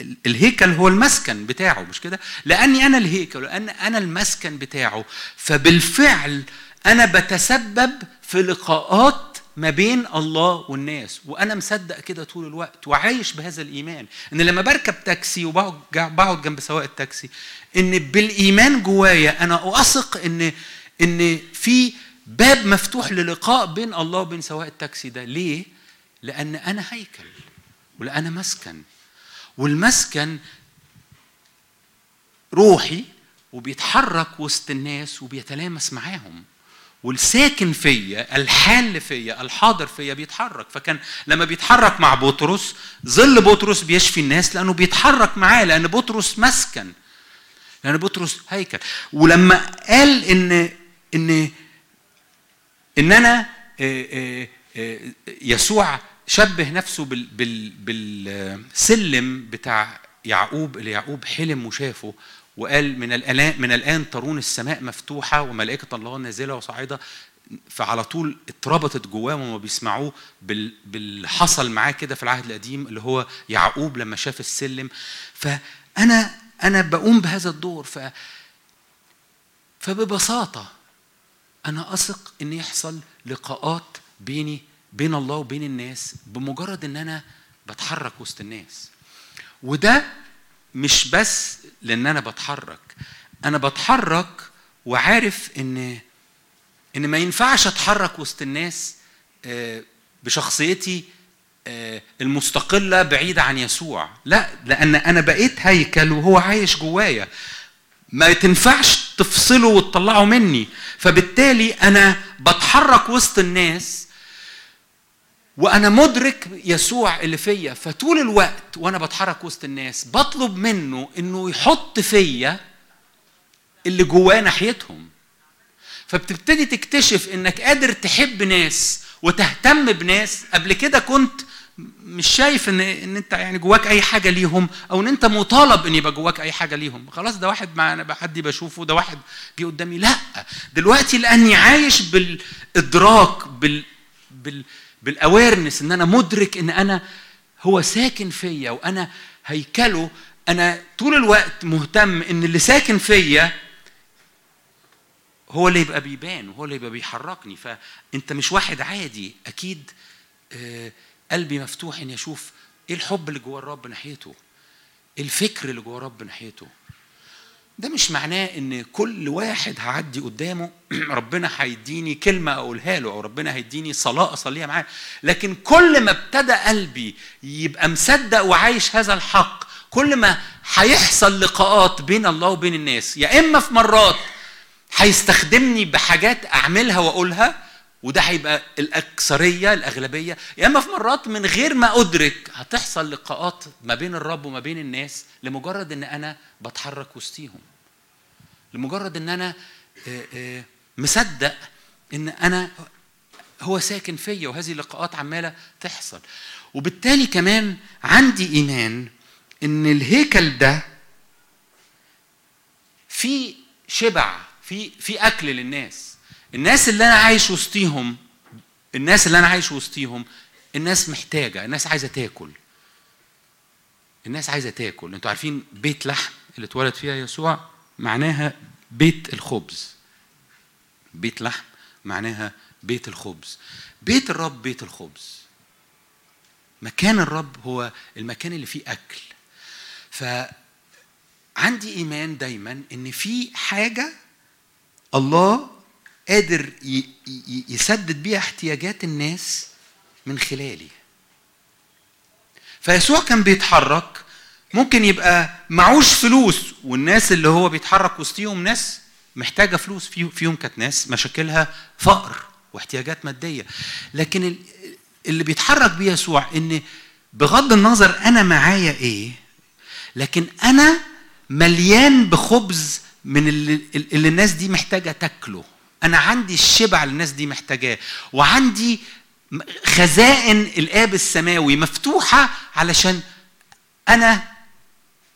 ال- الهيكل هو المسكن بتاعه مش كده؟ لأني أنا الهيكل لأن أنا المسكن بتاعه. فبالفعل أنا بتسبب في لقاءات ما بين الله والناس. وأنا مصدق كده طول الوقت وعايش بهذا الإيمان. إن لما بركب تاكسي وبقعد بقعد جنب سواق التاكسي إن بالإيمان جوايا أنا أثق إن إن في باب مفتوح للقاء بين الله وبين سواق التاكسي ده. ليه؟ لأن أنا هيكل ولأنا مسكن. والمسكن روحي وبيتحرك وسط الناس وبيتلامس معاهم. والساكن فيا الحال فيا الحاضر فيا بيتحرك. فكان لما بيتحرك مع بطرس ظل بطرس بيشفي الناس لأنه بيتحرك معاه لأن بطرس مسكن لأن بطرس هيكل. ولما قال إن إن ان أنا آه، آه، آه، يسوع شبه نفسه بال بال بالسلم بتاع يعقوب اللي يعقوب حلم وشافه وقال من الان من الآن ترون السماء مفتوحة وملائكة الله نازلة وصاعدة فعلى طول اتربطت جواهم وما بيسمعوه بال- باللي حصل معاه كده في العهد القديم اللي هو يعقوب لما شاف السلم. فأنا أنا بقوم بهذا الدور. ف فببساطة أنا أثق إن يحصل لقاءات بيني بين الله وبين الناس بمجرد إن أنا بتحرك وسط الناس. وده مش بس لأن أنا بتحرك. أنا بتحرك وعارف إن إن ما ينفعش أتحرك وسط الناس آه، بشخصيتي آه، المستقلة بعيده عن يسوع. لا لأن أنا بقيت هيكل وهو عايش جوايا. ما تنفعش تفصله وتطلعه مني. فبالتالي أنا بتحرك وسط الناس وأنا مدرك يسوع اللي فيا. فطول الوقت وأنا بتحرك وسط الناس بطلب منه إنه يحط فيا اللي جواه ناحيتهم. فبتبتدي تكتشف إنك قادر تحب ناس وتهتم بناس. قبل كده كنت مش شايف ان إن أنت يعني جواك أي حاجة ليهم أو إن أنت مطالب إن يبقى جواك أي حاجة ليهم. خلاص ده واحد مع حد بشوفه ده واحد جه قدامي. لا دلوقتي لأني عايش بالإدراك بال بال بالاويرنس إن أنا مدرك إن أنا هو ساكن فيا وأنا هيكله. أنا طول الوقت مهتم إن اللي ساكن فيا هو اللي يبقى بيبان وهو اللي يبقى بيحركني. فأنت مش واحد عادي أكيد آه، قلبي مفتوح ان يشوف إيه الحب اللي جوه الرب ناحيته إيه الفكر اللي جوه الرب ناحيته. ده مش معناه إن كل واحد هعدي قدامه ربنا هيديني كلمة أقولها له أو ربنا هيديني صلاة أصليها معاه لكن كل ما ابتدى قلبي يبقى مصدق وعايش هذا الحق كل ما هيحصل لقاءات بين الله وبين الناس يا إما في مرات هيستخدمني بحاجات أعملها وأقولها وده هيبقى الأكثرية الأغلبية. يا إما في مرات من غير ما أدرك هتحصل لقاءات ما بين الرب وما بين الناس لمجرد إن أنا بتحرك وسطيهم. لمجرد إن أنا آه، آه، مصدق إن أنا هو ساكن فيا وهذه اللقاءات عمالة تحصل. وبالتالي كمان عندي إيمان إن الهيكل ده في شبع في في أكل للناس. الناس اللي أنا عايش وسطيهم الناس اللي أنا عايش وسطيهم الناس محتاجة الناس عايزة تاكل. الناس عايزة تاكل. أنتوا عارفين بيت لحم اللي اتولد فيها يسوع معناها بيت الخبز. بيت لحم معناها بيت الخبز. بيت الرب بيت الخبز. مكان الرب هو المكان اللي فيه أكل. فعندي إيمان دايما إن في حاجة الله قادر يسدد بيها احتياجات الناس من خلالي. فيسوع كان بيتحرك ممكن يبقى معوش فلوس والناس اللي هو بيتحرك وسطيهم ناس محتاجة فلوس في- فيهم كانت ناس مشاكلها فقر واحتياجات مادية. لكن ال- اللي بيتحرك بيه يسوع إن بغض النظر أنا معايا إيه لكن أنا مليان بخبز من اللي, اللي الناس دي محتاجة تاكله. أنا عندي الشبع اللي الناس دي محتاجاه وعندي خزائن الآب السماوي مفتوحة علشان أنا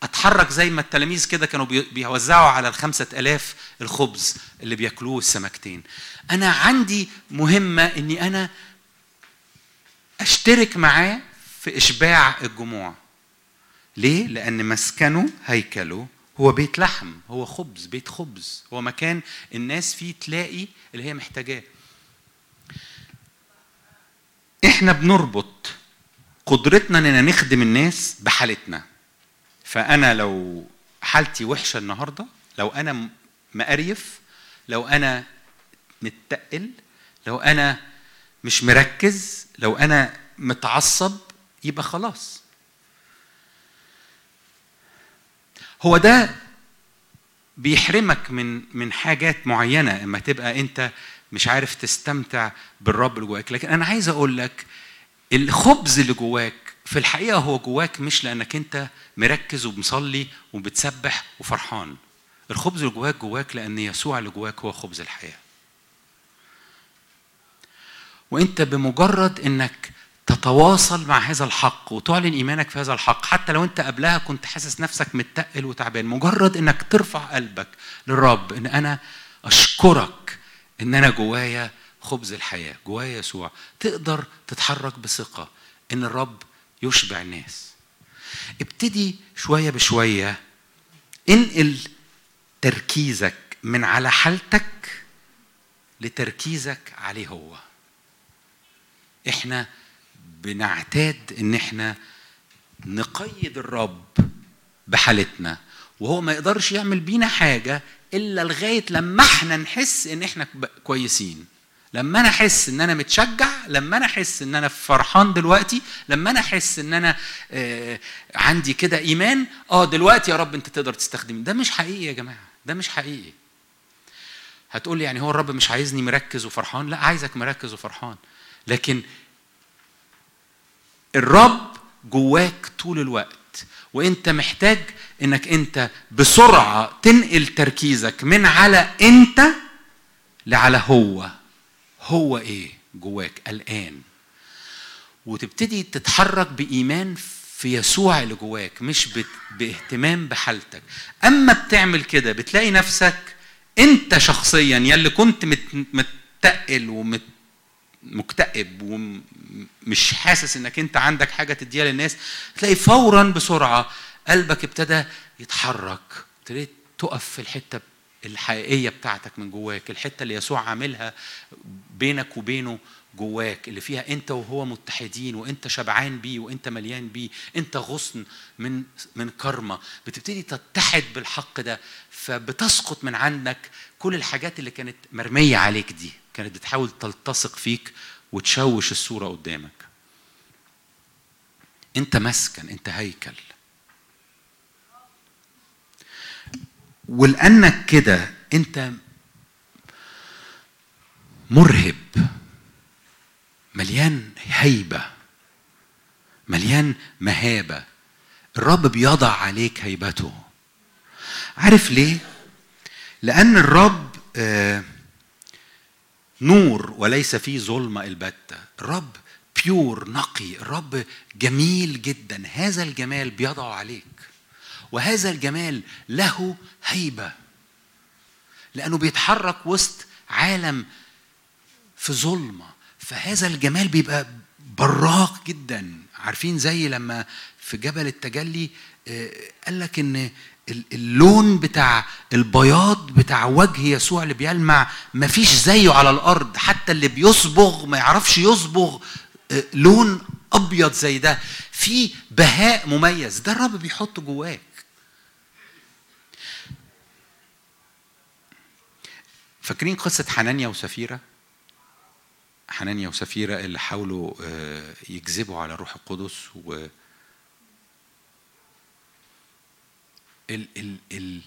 أتحرك زي ما التلاميذ كده كانوا بي- بيوزعوا على الخمسة ألاف الخبز اللي بياكلوه السمكتين أنا عندي مهمة إني أنا أشترك معاه في إشباع الجموع ليه؟ لأن مسكنه هيكله هو بيت لحم هو خبز بيت خبز. هو مكان الناس فيه تلاقي اللي هي محتاجاه. إحنا بنربط قدرتنا إننا نخدم الناس بحالتنا. فأنا لو حالتي وحشة النهارده لو أنا مقريف لو أنا متقل لو أنا مش مركز لو أنا متعصب يبقى خلاص. هو ده بيحرمك من من حاجات معينة إما تبقى أنت مش عارف تستمتع بالرب اللي جواك. لكن أنا عايز أقول لك الخبز اللي جواك في الحقيقة هو جواك مش لأنك أنت مركز ومصلي وبتسبح وفرحان. الخبز اللي جواك جواك لأن يسوع اللي جواك هو خبز الحياة. وأنت بمجرد إنك تتواصل مع هذا الحق وتعلن إيمانك في هذا الحق. حتى لو أنت قبلها كنت حاسس نفسك متقل وتعبان. مجرد إنك ترفع قلبك للرب إن أنا أشكرك إن أنا جوايا خبز الحياة جوايا يسوع. تقدر تتحرك بثقة إن الرب يشبع الناس. ابتدي شوية بشوية. انقل تركيزك من على حالتك لتركيزك عليه هو. إحنا بنعتاد إن إحنا نقيد الرب بحالتنا وهو ما يقدرش يعمل بينا حاجة إلا لغاية لما إحنا نحس إن إحنا كويسين. لما أنا أحس إن أنا متشجع لما أنا أحس إن أنا فرحان دلوقتي لما أنا أحس إن أنا آه عندي كده إيمان آه دلوقتي يا رب أنت تقدر تستخدمني. ده مش حقيقي يا جماعة ده مش حقيقي. هتقول لي يعني هو الرب مش عايزني مركز وفرحان؟ لا عايزك مركز وفرحان. لكن الرب جواك طول الوقت وانت محتاج انك انت بسرعة تنقل تركيزك من على انت لعلى هو. هو إيه جواك الآن؟ وتبتدي تتحرك بإيمان في يسوع اللي جواك مش باهتمام بحالتك. أما بتعمل كده بتلاقي نفسك انت شخصيا يلي كنت مت- متقل ومت ومش حاسس إنك أنت عندك حاجة تديها للناس تلاقي فورا بسرعة قلبك ابتدى يتحرك ابتديت تقف في الحتة الحقيقية بتاعتك من جواك الحتة اللي يسوع عاملها بينك وبينه جواك اللي فيها أنت وهو متحدين وأنت شبعان بيه وأنت مليان بيه أنت غصن من من كرمة. بتبتدي تتحد بالحق ده فبتسقط من عندك كل الحاجات اللي كانت مرمية عليك دي كانت بتحاول تلتصق فيك وتشوش الصورة قدامك. انت مسكن انت هيكل. ولأنك كده انت مرهب مليان هيبة مليان مهابة. الرب بيضع عليك هيبته. عارف ليه؟ لأن الرب آه نور وليس فيه ظلمة البتة. الرب بيور نقي. الرب جميل جدا. هذا الجمال بيضع عليك. وهذا الجمال له هيبة. لأنه بيتحرك وسط عالم في ظلمة فهذا الجمال بيبقى براق جدا. عارفين زي لما في جبل التجلي آه، قال لك إن اللون بتاع البياض بتاع وجه يسوع اللي بيلمع مفيش زيه على الأرض. حتى اللي بيصبغ ما يعرفش يصبغ آه، لون أبيض زي ده. في بهاء مميز. ده الرب بيحطه جواك. فاكرين قصة حنانيا وسفيرة؟ حنانيا وسفيرة اللي حاولوا آه، يكذبوا على الروح القدس و ال ال ال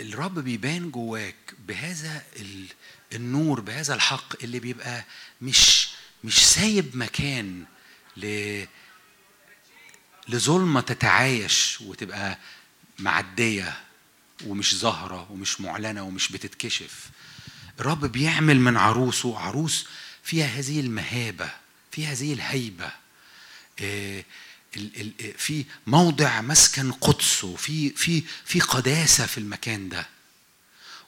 الرب بيبان جواك بهذا ال النور بهذا الحق اللي بيبقى مش مش سايب مكان ل لظلمة تتعايش وتبقى معدية ومش ظاهرة ومش معلنة ومش بتتكشف. الرب بيعمل من عروسه عروس فيها هذه المهابة فيها هذه الهيبة. آه، في موضع مسكن قدسه في في في قداسة في المكان ده.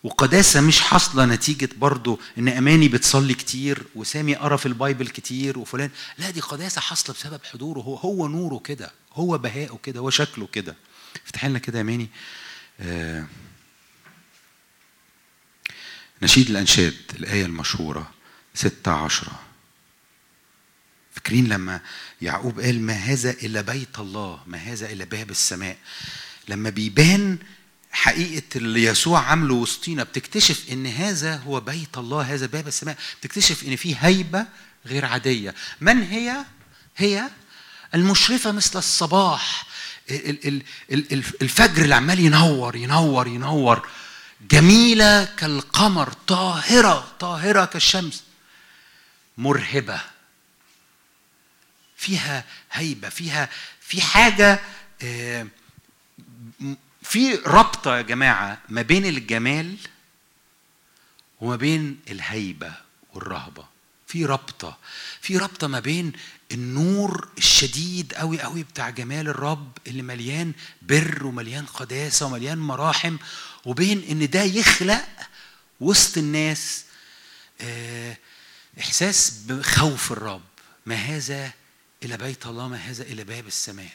وقداسة مش حاصلة نتيجة برضو إن أماني بتصلي كتير وسامي قرأ في البايبل كتير وفلان. لا دي قداسة حاصلة بسبب حضوره. هو هو نوره كده هو بهاءه كده هو شكله كده. افتح لنا كده يا أماني. آه نشيد الأنشاد الآية المشهورة ستة عشرة. فاكرين لما يعقوب قال ما هذا إلا بيت الله ما هذا إلا باب السماء. لما بيبان حقيقة اللي يسوع عامله وسطينا بتكتشف إن هذا هو بيت الله هذا باب السماء. بتكتشف إن في هيبة غير عادية. من هي؟ هي المشرفة مثل الصباح. ال- ال- ال- ال- الفجر اللي عمال ينور ينور ينور. جميلة كالقمر طاهرة طاهرة كالشمس. مرهبة. فيها هيبة فيها في حاجة آه، في رابطة يا جماعة ما بين الجمال وما بين الهيبة والرهبة. في رابطة في رابطة ما بين النور الشديد قوي قوي بتاع جمال الرب اللي مليان بر ومليان قداسة ومليان مراحم وبين إن ده يخلق وسط الناس آه، إحساس بخوف الرب. ما هذا إلى بيت الله ما هذا إلى باب السماء.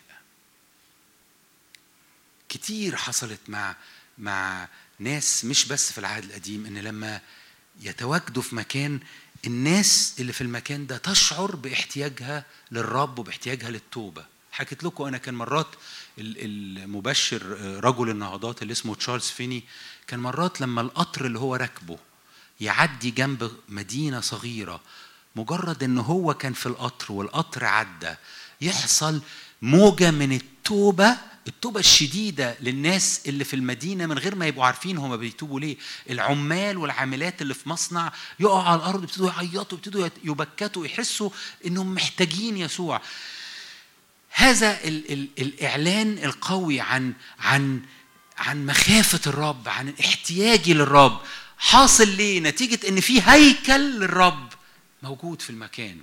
كتير حصلت مع مع ناس مش بس في العهد القديم إن لما يتواجدوا في مكان الناس اللي في المكان ده تشعر باحتياجها للرب وباحتياجها للتوبة. حكيت لكم أنا كان مرات ال- المبشر آه، رجل النهضات اللي اسمه تشارلز فيني كان مرات لما القطر اللي هو راكبه يعدي جنب مدينة صغيرة مجرد إن هو كان في القطر والقطر عدى يحصل موجة من التوبة التوبة الشديدة للناس اللي في المدينة من غير ما يبقوا عارفين هما بيتوبوا ليه. العمال والعاملات اللي في مصنع يقعوا على الأرض يبتدوا يعيطوا يبتدوا يبكتوا يحسوا إنهم محتاجين يسوع. هذا ال ال الإعلان القوي عن عن عن مخافة الرب عن احتياجي للرب. حاصل ليه؟ نتيجة إن في هيكل للرب. موجود في المكان.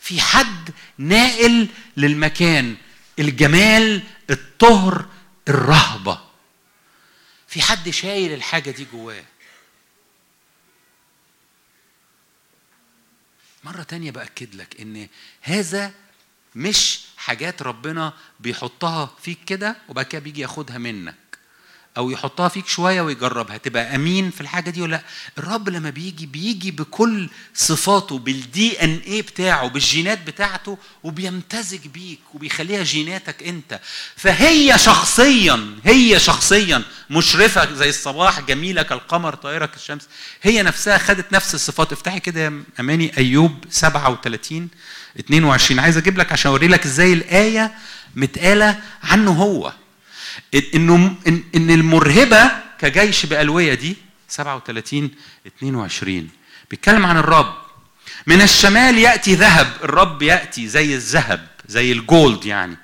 في حد ناقل للمكان الجمال الطهر الرهبة. في حد شايل الحاجة دي جواه. مرة تانية بأكد لك إن هذا مش حاجات ربنا بيحطها فيك كده وبعد كده بيجي ياخدها منك. أو يحطها فيك شوية ويجربها تبقى أمين في الحاجة دي ولا لأ؟ الرب لما بيجي بيجي بكل صفاته بالدي ان إيه بتاعه بالجينات بتاعته وبيمتزج بيك وبيخليها جيناتك أنت. فهي شخصيا هي شخصيا مشرفة زي الصباح جميلة كالقمر طائرة كالشمس هي نفسها خدت نفس الصفات. افتحي كده يا أماني أيوب 37 22 عايز أجيب لك عشان أوري لك إزاي الآية متقالة عنه هو. إنه ان المرهبة كجيش بألوية دي 37 22 بيتكلم عن الرب. من الشمال يأتي ذهب. الرب يأتي زي الذهب زي الجولد يعني.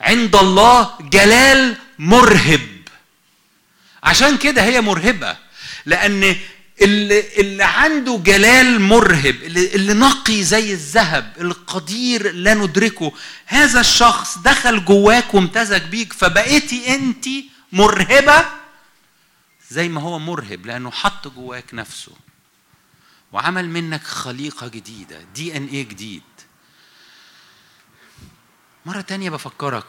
عند الله جلال مرهب. عشان كده هي مرهبة. لأن اللي, اللي عنده جلال مرهب اللي, اللي نقي زي الذهب القدير لا ندركه هذا الشخص دخل جواك وامتزج بيك فبقيتي انت مرهبة؟ زي ما هو مرهب لأنه حط جواك نفسه وعمل منك خليقة جديدة دي ان إيه جديد. مرة تانية بفكرك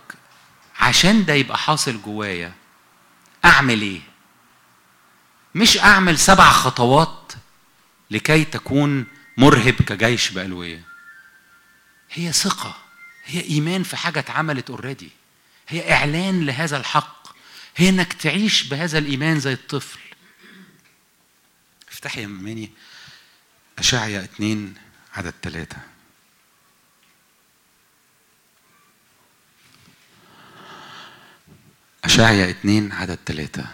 عشان ده يبقى حاصل جوايا أعمل إيه؟ مش أعمل سبع خطوات لكي تكون مرهب كجيش بألوية. هي ثقة هي إيمان في حاجة اتعملت اوريدي هي إعلان لهذا الحق. هي إنك تعيش بهذا الإيمان زي الطفل. افتحي يا ماني أشعيا اتنين عدد ثلاثة. أشعيا اتنين عدد ثلاثة.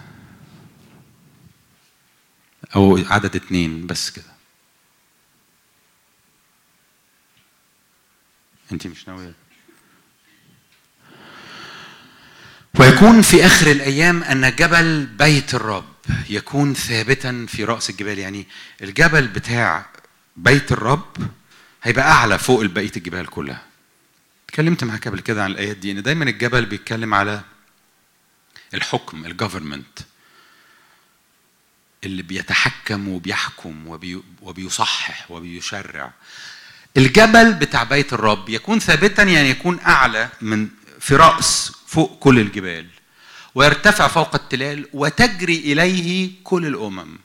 أو عدد اتنين بس كده. أنت مش ناوية. ويكون في آخر الأيام أن جبل بيت الرب يكون ثابتا في رأس الجبال. يعني الجبل بتاع بيت الرب هيبقى أعلى فوق بقية الجبال كلها. اتكلمت معاك قبل كده عن الآيات دي إن دايما الجبل بيتكلم على الحكم الجفرمنت اللي بيتحكم وبيحكم وبي وبيصحح وبيشرع. الجبل بتاع بيت الرب يكون ثابتا يعني يكون أعلى من في رأس فوق كل الجبال ويرتفع فوق التلال وتجري إليه كل الأمم.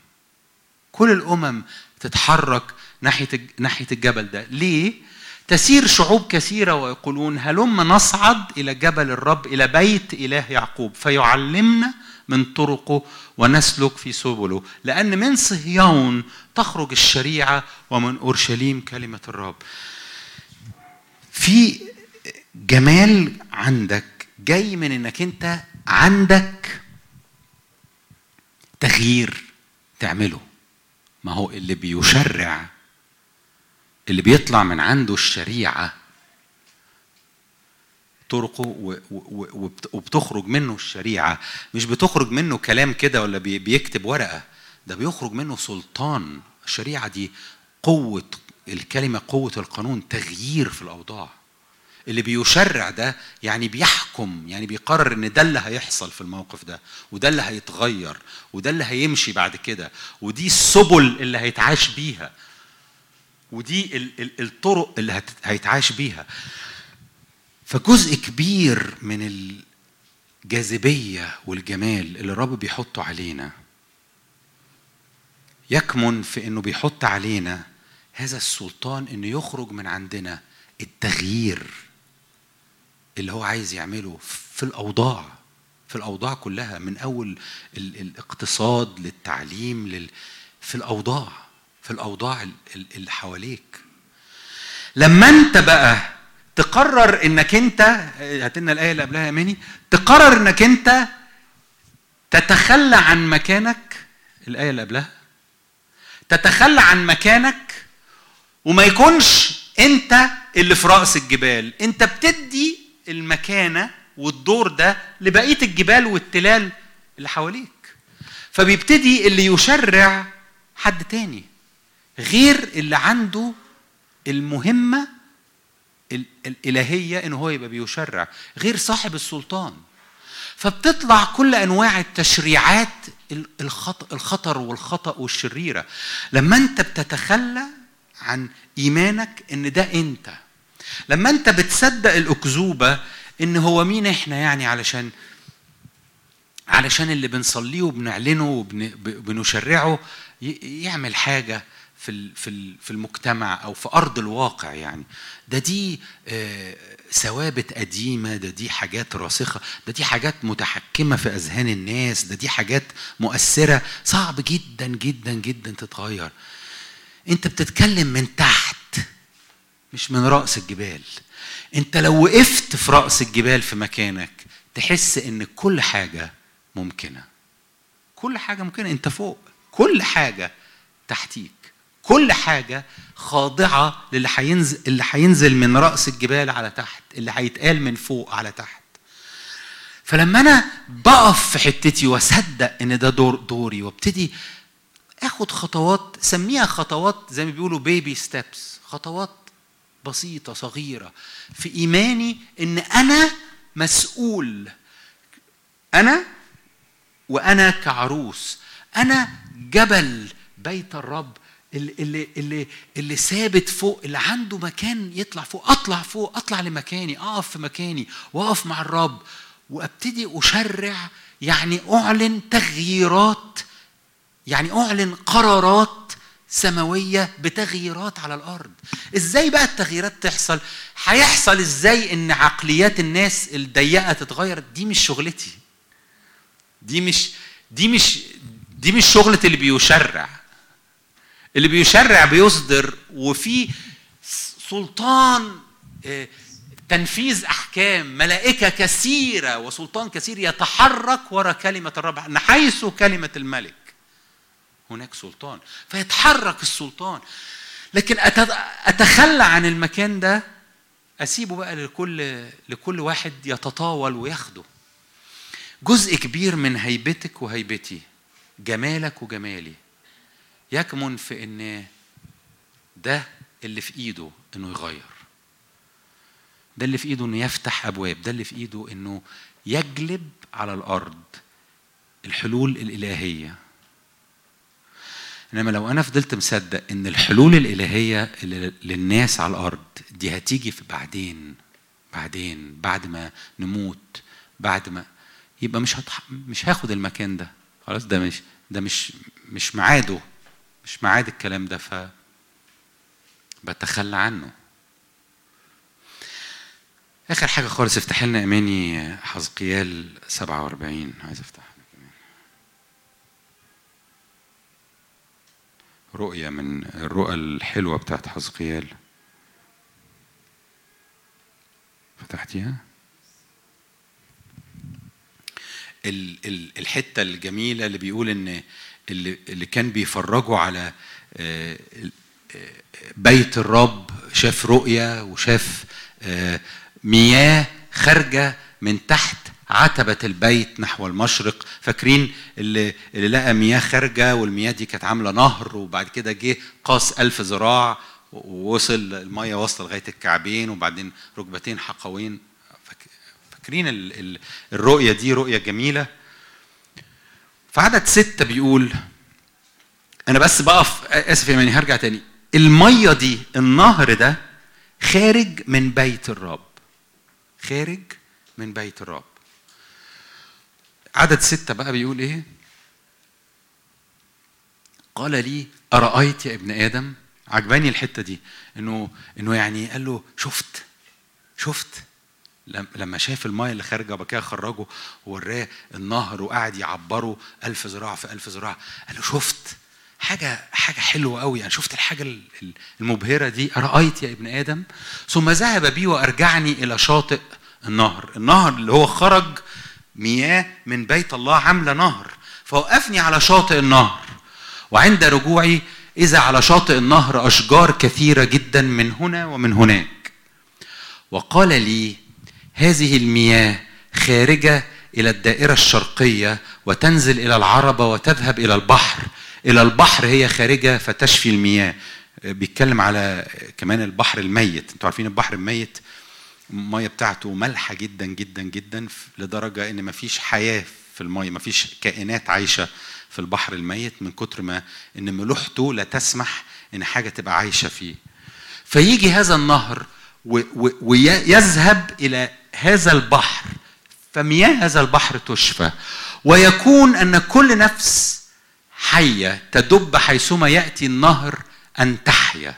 كل الأمم تتحرك ناحية الج- ناحية الجبل ده. ليه؟ تسير شعوب كثيرة ويقولون هلم نصعد إلى جبل الرب إلى بيت إله يعقوب فيعلمنا من طرقه ونسلك في سبله. لأن من صهيون تخرج الشريعة ومن أورشليم كلمة الرب. في جمال عندك جاي من إنك أنت عندك تغيير تعمله. ما هو اللي بيشرع اللي بيطلع من عنده الشريعة طرقه وبتخرج منه الشريعة. مش بتخرج منه كلام كده ولا بي- بيكتب ورقة. ده بيخرج منه سلطان. الشريعة دي قوة الكلمة قوة القانون تغيير في الأوضاع. اللي بيشرع ده يعني بيحكم يعني بيقرر إن ده اللي هيحصل في الموقف ده وده اللي هيتغير وده اللي هيمشي بعد كده ودي السبل اللي هيتعاش بيها ودي ال- ال- الطرق اللي هيتعاش بيها. فجزء كبير من الجاذبية والجمال اللي الرب بيحطه علينا يكمن في إنه بيحط علينا هذا السلطان إنه يخرج من عندنا التغيير اللي هو عايز يعمله في الأوضاع في الأوضاع كلها من أول ال- الاقتصاد للتعليم لل في الأوضاع في الأوضاع ال- ال- اللي حواليك. لما أنت بقى تقرر إنك أنت هات لنا الآية اللي قبلها يا ماني تقرر إنك أنت تتخلى عن مكانك الآية اللي قبلها تتخلى عن مكانك وما يكونش أنت اللي في رأس الجبال. أنت بتدي المكانه والدور ده لبقية الجبال والتلال اللي حواليك. فبيبتدي اللي يشرع حد تاني غير اللي عنده المهمة ال- الإلهية ان هو يبقى بيشرع غير صاحب السلطان. فبتطلع كل أنواع التشريعات ال- الخط- الخطر والخطأ والشريرة. لما أنت بتتخلى عن إيمانك إن ده أنت. لما أنت بتصدق الأكذوبة إن هو مين إحنا يعني علشان علشان اللي بنصليه وبنعلنه وبنشرعه يعمل حاجة. في في في المجتمع أو في أرض الواقع يعني. ده دي آه، ثوابت قديمة ده دي حاجات راسخة ده دي حاجات متحكمة في أذهان الناس ده دي حاجات مؤثرة. صعب جدا جدا جدا تتغير. أنت بتتكلم من تحت مش من رأس الجبال. أنت لو وقفت في رأس الجبال في مكانك تحس إن كل حاجة ممكنة. كل حاجة ممكنة. أنت فوق. كل حاجة تحتيك. كل حاجة خاضعة للي هينزل اللي هينزل من رأس الجبال على تحت اللي هيتقال من فوق على تحت. فلما أنا بقف في حتتي وأصدق إن ده دور دوري وابتدي آخد خطوات سميها خطوات زي ما بيقولوا بيبي ستيبس خطوات بسيطة صغيرة في إيماني إن أنا مسؤول. أنا وأنا كعروس أنا جبل بيت الرب اللي اللي اللي, اللي ثابت فوق اللي عنده مكان يطلع فوق. أطلع فوق أطلع لمكاني أقف في مكاني وأقف مع الرب وأبتدي أشرع يعني أعلن تغييرات يعني أعلن قرارات سماوية بتغييرات على الأرض. إزاي بقى التغييرات تحصل؟ هيحصل إزاي إن عقليات الناس الضيقة تتغير؟ دي مش شغلتي. دي مش دي مش دي مش شغلة اللي بيشرع. اللي بيشرع بيصدر وفي سلطان آه، تنفيذ أحكام ملائكة كثيرة وسلطان كثير يتحرك وراء كلمة الرب ان حيث كلمة الملك. هناك سلطان فيتحرك السلطان. لكن أتخلى عن المكان ده أسيبه بقى لكل لكل واحد يتطاول وياخده. جزء كبير من هيبتك وهيبتي جمالك وجمالي. يكمن في إن ده اللي في إيده إنه يغير. ده اللي في إيده إنه يفتح أبواب. ده اللي في إيده إنه يجلب على الأرض الحلول الإلهية. إنما لو أنا فضلت مصدق إن الحلول الإلهية للناس على الأرض دي هتيجي في بعدين بعدين بعد ما نموت بعد ما يبقى مش هتح... مش هاخد المكان ده. خلاص ده مش ده مش مش ميعاده. مش ميعاد الكلام ده ف بتخلى عنه. آخر حاجة خالص افتح لنا اماني حزقيال 47 عايز أفتح. كمان رؤية من الرؤى الحلوة بتاعت حزقيال. فتحتيها؟ ال- ال- الحتة الجميلة اللي بيقول إن اللي, اللي كان بيفرجوا على آه، آه، بيت الرب شاف رؤيه وشاف آه، مياه خارجة من تحت عتبة البيت نحو المشرق. فاكرين اللي, اللي لقى مياه خارجة والمياه دي كانت عاملة نهر وبعد كده جه قاس ألف ذراع ووصل المية واصلة لغاية الكعبين وبعدين ركبتين حقوين. فاك- فاكرين ال- ال- الرؤية دي رؤية جميلة؟ في عدد ستة بيقول أنا بس بقف آسف يا ماني هرجع تاني. المية دي النهر ده خارج من بيت الرب. خارج من بيت الرب. عدد ستة بقى بيقول إيه؟ قال لي أرأيت يا ابن آدم؟ عجباني الحتة دي. إنه إنه يعني قال له شفت شفت. لما شاف المايه اللي خارجه كده خرجه ووراه النهر وقعد يعبره ألف ذراع في ألف ذراع. قال له شفت؟ حاجة حاجة حلوة قوي يعني. شفت الحاجة ال- ال- المبهرة دي؟ أرأيت يا ابن آدم. ثم ذهب بي وأرجعني إلى شاطئ النهر. النهر اللي هو خرج مياه من بيت الله عاملة نهر فوقفني على شاطئ النهر. وعند رجوعي إذا على شاطئ النهر أشجار كثيرة جدا من هنا ومن هناك. وقال لي هذه المياه خارجة إلى الدائرة الشرقية وتنزل إلى العربة وتذهب إلى البحر. إلى البحر هي خارجة فتشفي المياه. بيتكلم على كمان البحر الميت. أنتوا عارفين البحر الميت؟ المية بتاعته مالحة جدا جدا جدا لدرجة إن مفيش حياة في المية مفيش كائنات عايشة في البحر الميت من كتر ما إن ملوحته لا تسمح إن حاجة تبقى عايشة فيه. فيجي هذا النهر ويذهب إلى هذا البحر فمياه هذا البحر تشفى. ويكون أن كل نفس حية تدب حيثما يأتي النهر أن تحيا.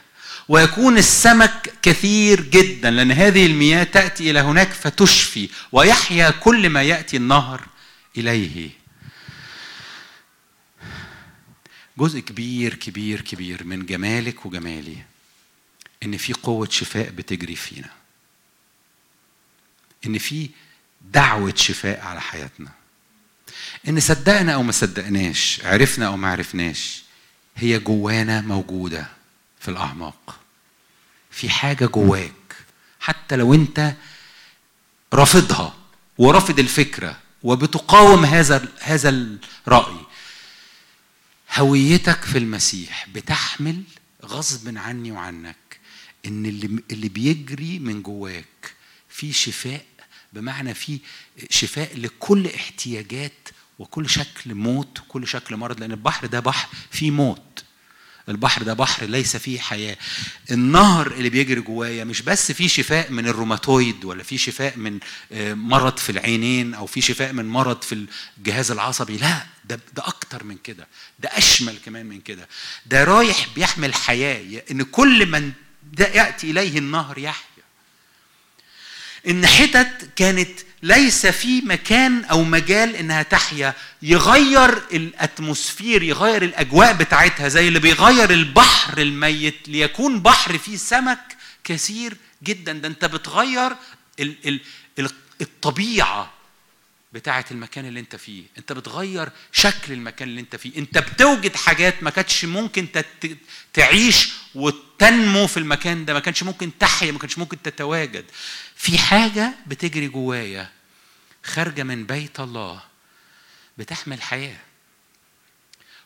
ويكون السمك كثير جدا لأن هذه المياه تأتي إلى هناك فتشفي ويحيا كل ما يأتي النهر إليه. جزء كبير كبير كبير من جمالك وجمالي إن في قوة شفاء بتجري فينا. إن في دعوة شفاء على حياتنا. إن صدقنا أو ما صدقناش عرفنا أو ما عرفناش هي جوانا موجودة في الأعماق. في حاجة جواك حتى لو أنت رافضها ورافض الفكرة وبتقاوم هذا هذا الرأي هويتك في المسيح بتحمل غصب عني وعنك إن اللي اللي بيجري من جواك في شفاء بمعنى في شفاء لكل احتياجات وكل شكل موت وكل شكل مرض لأن البحر ده بحر فيه موت. البحر ده بحر ليس فيه حياة. النهر اللي بيجري جوايا مش بس فيه شفاء من الروماتويد ولا فيه شفاء من آه، مرض في العينين أو فيه شفاء من مرض في الجهاز العصبي لا ده, ده أكتر من كده. ده أشمل كمان من كده. ده رايح بيحمل حياة إن كل من ده يأتي إليه النهر يحيا إن حتت كانت ليس في مكان أو مجال إنها تحيا يغير ال atmosphere يغير الأجواء بتاعتها زي اللي بيغير البحر الميت ليكون بحر فيه سمك كثير جدا. ده أنت بتغير ال ال ال الطبيعة بتاعة المكان اللي أنت فيه. أنت بتغير شكل المكان اللي أنت فيه. أنت بتوجد حاجات ما كانتش ممكن. تعيش وتنمو في المكان ده ما كانش ممكن تحيا ما كانش ممكن تتواجد. في حاجة بتجري جوايا خارجة من بيت الله بتحمل حياة.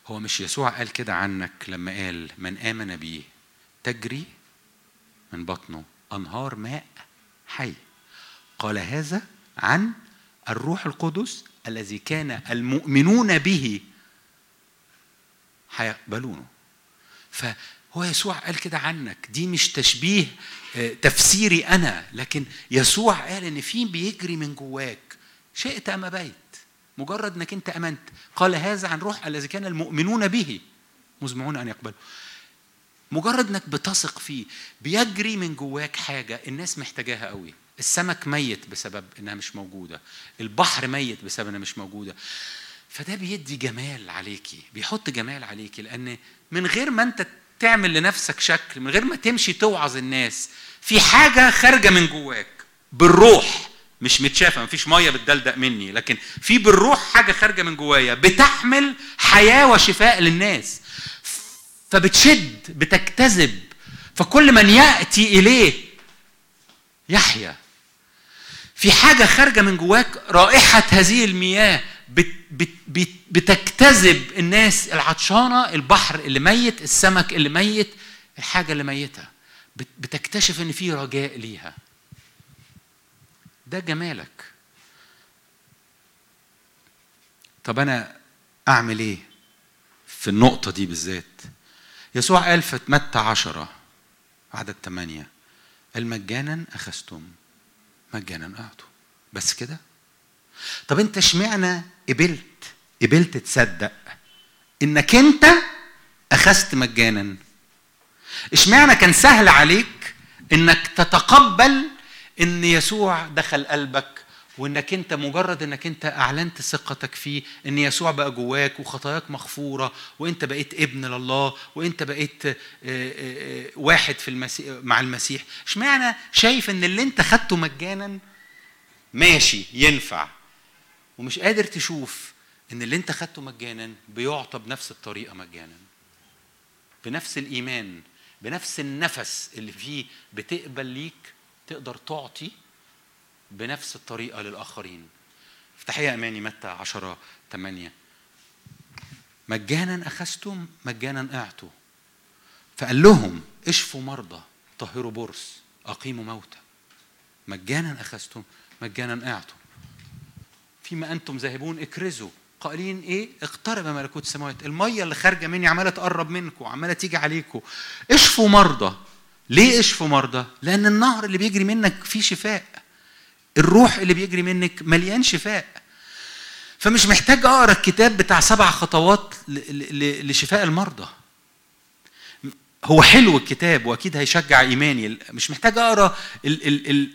هو مش يسوع قال كده عنك لما قال من آمن بي تجري من بطنه أنهار ماء حي. قال هذا عن الروح القدس الذي كان المؤمنون به هيقبلونه فهو يسوع قال كده عنك دي مش تشبيه تفسيري أنا لكن يسوع قال إن في بيجري من جواك. شئت أم أبيت؟ مجرد إنك أنت أمنت. قال هذا عن روح الذي كان المؤمنون به. مزمعون أن يقبلوا. مجرد إنك بتثق فيه بيجري من جواك حاجة الناس محتاجاها قوي. السمك ميت بسبب إنها مش موجودة. البحر ميت بسبب إنها مش موجودة. فده بيدي جمال عليكي بيحط جمال عليكي لأن من غير ما أنت تعمل لنفسك شكل من غير ما تمشي توعظ الناس. في حاجة خارجة من جواك. بالروح. مش متشافة مفيش مية بتدلدق مني لكن في بالروح حاجة خارجة من جوايا. بتحمل حياة وشفاء للناس. فبتشد بتجتذب فكل من يأتي إليه يحيا. في حاجة خارجة من جواك رائحة هذه المياه. بت بت بت بتجتذب الناس العطشانة البحر اللي ميت السمك اللي ميت الحاجة اللي ميتة. بت- بتكتشف إن في رجاء ليها. ده جمالك. طب أنا أعمل إيه في النقطة دي بالذات؟ يسوع قال في متى عشرة عدد ثمانية قال مجانا أخذتم مجانا أعطوا. بس كده؟ طب أنت اشمعنى قبلت؟ قبلت تصدق إنك أنت أخذت مجانا. اشمعنى كان سهل عليك إنك تتقبل إن يسوع دخل قلبك وانك انت مجرد انك انت اعلنت ثقتك فيه ان يسوع بقى جواك وخطاياك مغفورة وانت بقيت ابن لله وانت بقيت آه، آه، آه، واحد في المسيح مع المسيح. اشمعنى شايف ان اللي انت خدته مجانا ماشي ينفع؟ ومش قادر تشوف إن اللي أنت خدته مجانا بيعطى بنفس الطريقة مجانا. بنفس الإيمان بنفس النفس اللي فيه بتقبل ليك تقدر تعطي بنفس الطريقة للآخرين. افتحي يا أماني متى عشرة ثمانية مجانا أخذتم مجانا أعطوا. فقال لهم اشفوا مرضى طهروا برص أقيموا موتى. مجانا أخذتم مجانا أعطوا. فيما أنتم ذاهبون اكرزوا. قائلين إيه؟ اقترب ملكوت السماوات. المية اللي خارجة مني عمالة تقرب منكم عمالة تيجي عليكم اشفوا مرضى. ليه اشفوا مرضى؟ لأن النهر اللي بيجري منك فيه شفاء. الروح اللي بيجري منك مليان شفاء. فمش محتاج أقرأ الكتاب بتاع سبع خطوات لشفاء المرضى. هو حلو الكتاب وأكيد هيشجع إيماني. مش محتاج أقرأ ال- ال- ال-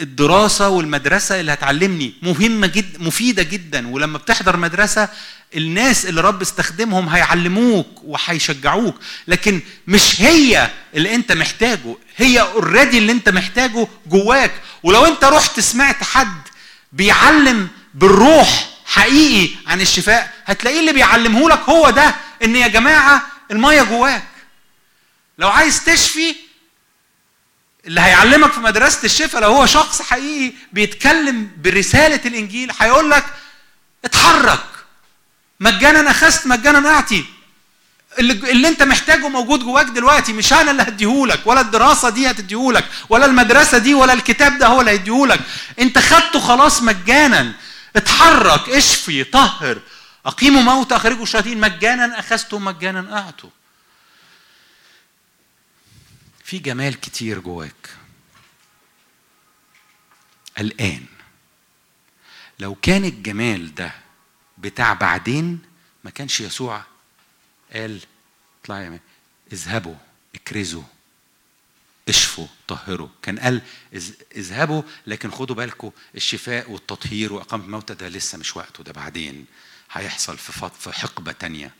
الدراسة والمدرسة اللي هتعلمني. مهمة جدا مفيدة جدا. ولما بتحضر مدرسة الناس اللي رب استخدمهم هيعلموك وهيشجعوك. لكن مش هي اللي أنت محتاجه. هي اوريدي اللي أنت محتاجه جواك. ولو أنت رحت سمعت حد بيعلم بالروح حقيقي عن الشفاء هتلاقيه اللي بيعلمه لك هو ده. إن يا جماعة المية جواك. لو عايز تشفي اللي هيعلمك في مدرسة الشفاء لو هو شخص حقيقي بيتكلم برسالة الإنجيل هيقول لك اتحرك. مجانا أخذت مجانا أعطي. اللي, اللي أنت محتاجه موجود جواك دلوقتي مش أنا اللي هديهولك ولا الدراسة دي هتديهولك ولا المدرسة دي ولا الكتاب ده هو اللي هيديهولك. أنت خدته خلاص مجانا. اتحرك اشفي طهر. أقيموا موت أخرجوا الشياطين. مجانا اخذته مجانا أعطوا. في جمال كتير جواك. الآن لو كان الجمال ده بتاع بعدين ما كانش يسوع قال اطلعوا يا اذهبوا اكرزوا اشفوا طهروا. كان قال إذ- اذهبوا لكن خدوا بالكم الشفاء والتطهير وإقامة الموتى ده لسه مش وقته ده بعدين هيحصل في في حقبة تانية.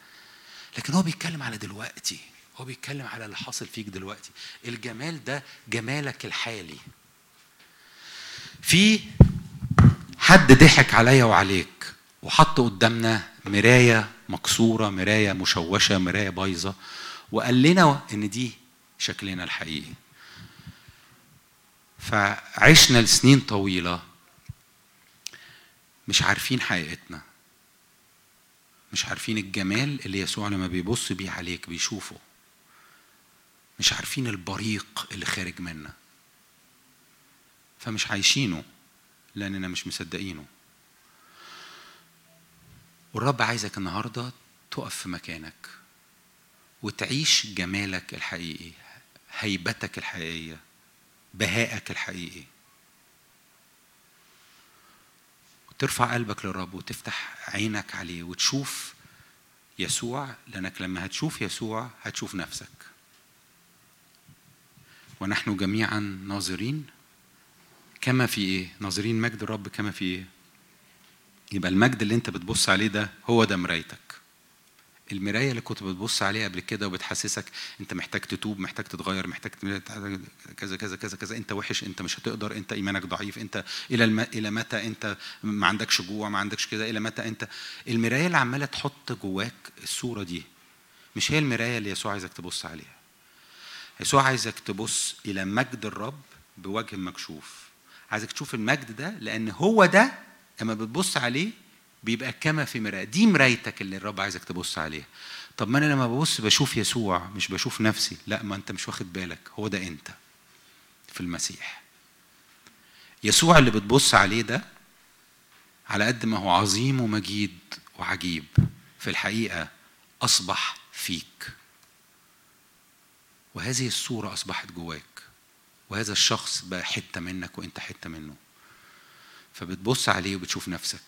لكن هو بيتكلم على دلوقتي. هو بيتكلم على اللي حاصل فيك دلوقتي. الجمال ده جمالك الحالي. في حد ضحك عليا وعليك وحط قدامنا مراية مكسورة مراية مشوشة مراية بايظة وقال لنا إن دي شكلنا الحقيقي. فعشنا لسنين طويلة مش عارفين حقيقتنا. مش عارفين الجمال اللي يسوع لما بيبص بيه عليك بيشوفه. مش عارفين البريق اللي خارج منا. فمش عايشينه لأننا مش مصدقينه. والرب عايزك النهارده تقف في مكانك وتعيش جمالك الحقيقي هيبتك الحقيقية بهائك الحقيقي. وترفع قلبك للرب وتفتح عينك عليه وتشوف يسوع لأنك لما هتشوف يسوع هتشوف نفسك. ونحن جميعا ناظرين. كما في إيه؟ ناظرين مجد الرب كما في إيه؟ يبقى المجد اللي أنت بتبص عليه ده هو ده مرايتك. المراية اللي كنت بتبص عليها قبل كده وبتحسسك أنت محتاج تتوب محتاج تتغير محتاج كذا كذا كذا كذا أنت وحش أنت مش هتقدر أنت إيمانك ضعيف أنت إلى الم... إلى متى أنت ما عندكش جوع ما عندكش كده إلى متى أنت. المراية اللي عمالة تحط جواك الصورة دي مش هي المراية اللي يسوع عايزك تبص عليها. يسوع عايزك تبص إلى مجد الرب بوجه مكشوف. عايزك تشوف المجد ده لأن هو ده لما بتبص عليه بيبقى كما في مرآة دي مرايتك اللي الرب عايزك تبص عليها. طب ما أنا لما ببص بشوف يسوع مش بشوف نفسي. لا ما أنت مش واخد بالك. هو ده أنت في المسيح. يسوع اللي بتبص عليه ده على قد ما هو عظيم ومجيد وعجيب. في الحقيقة أصبح فيك. وهذه الصورة أصبحت جواك وهذا الشخص بقى حتة منك وأنت حتة منه. فبتبص عليه وبتشوف نفسك.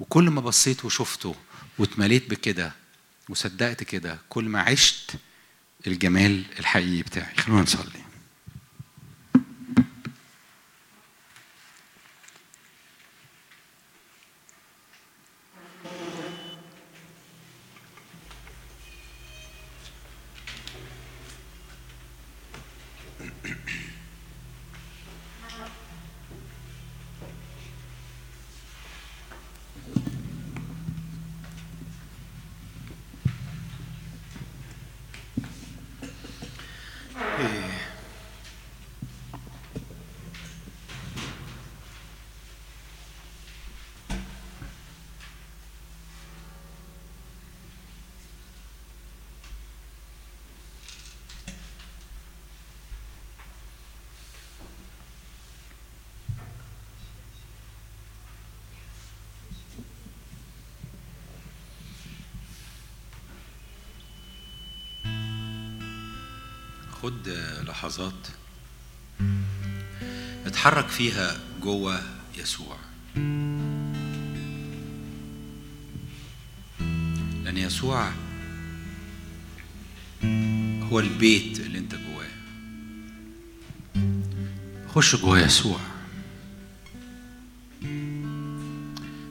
وكل ما بصيت وشفته واتمليت بكده وصدقت كده كل ما عشت الجمال الحقيقي بتاعي. خلونا نصلي. خد لحظات اتحرك فيها جوه يسوع. لأن يسوع هو البيت اللي أنت جواه. خش جوه يسوع.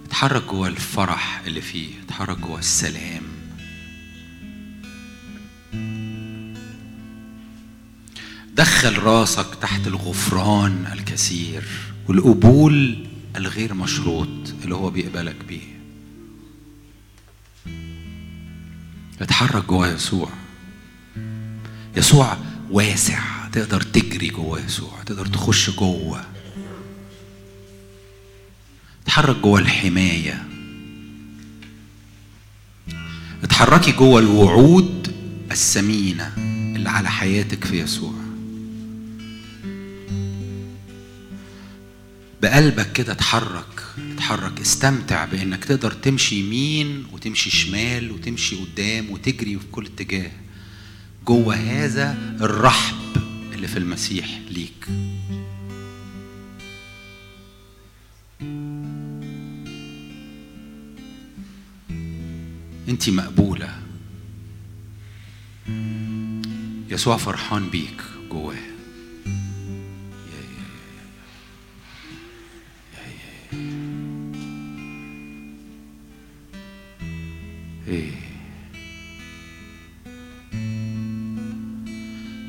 اتحرك جوه الفرح اللي فيه. اتحرك جوه السلام. دخل راسك تحت الغفران الكثير والقبول الغير مشروط اللي هو بيقبلك بيه. اتحرك جوه يسوع. يسوع واسع. تقدر تجري جوه يسوع. تقدر تخش جوه اتحرك جوه الحماية. اتحركي جوه الوعود الثمينة اللي على حياتك في يسوع. بقلبك كده اتحرك اتحرك استمتع بإنك تقدر تمشي يمين وتمشي شمال وتمشي قدام وتجري في كل اتجاه. جوه هذا الرحب اللي في المسيح ليك. انت مقبولة. يسوع فرحان بيك جواه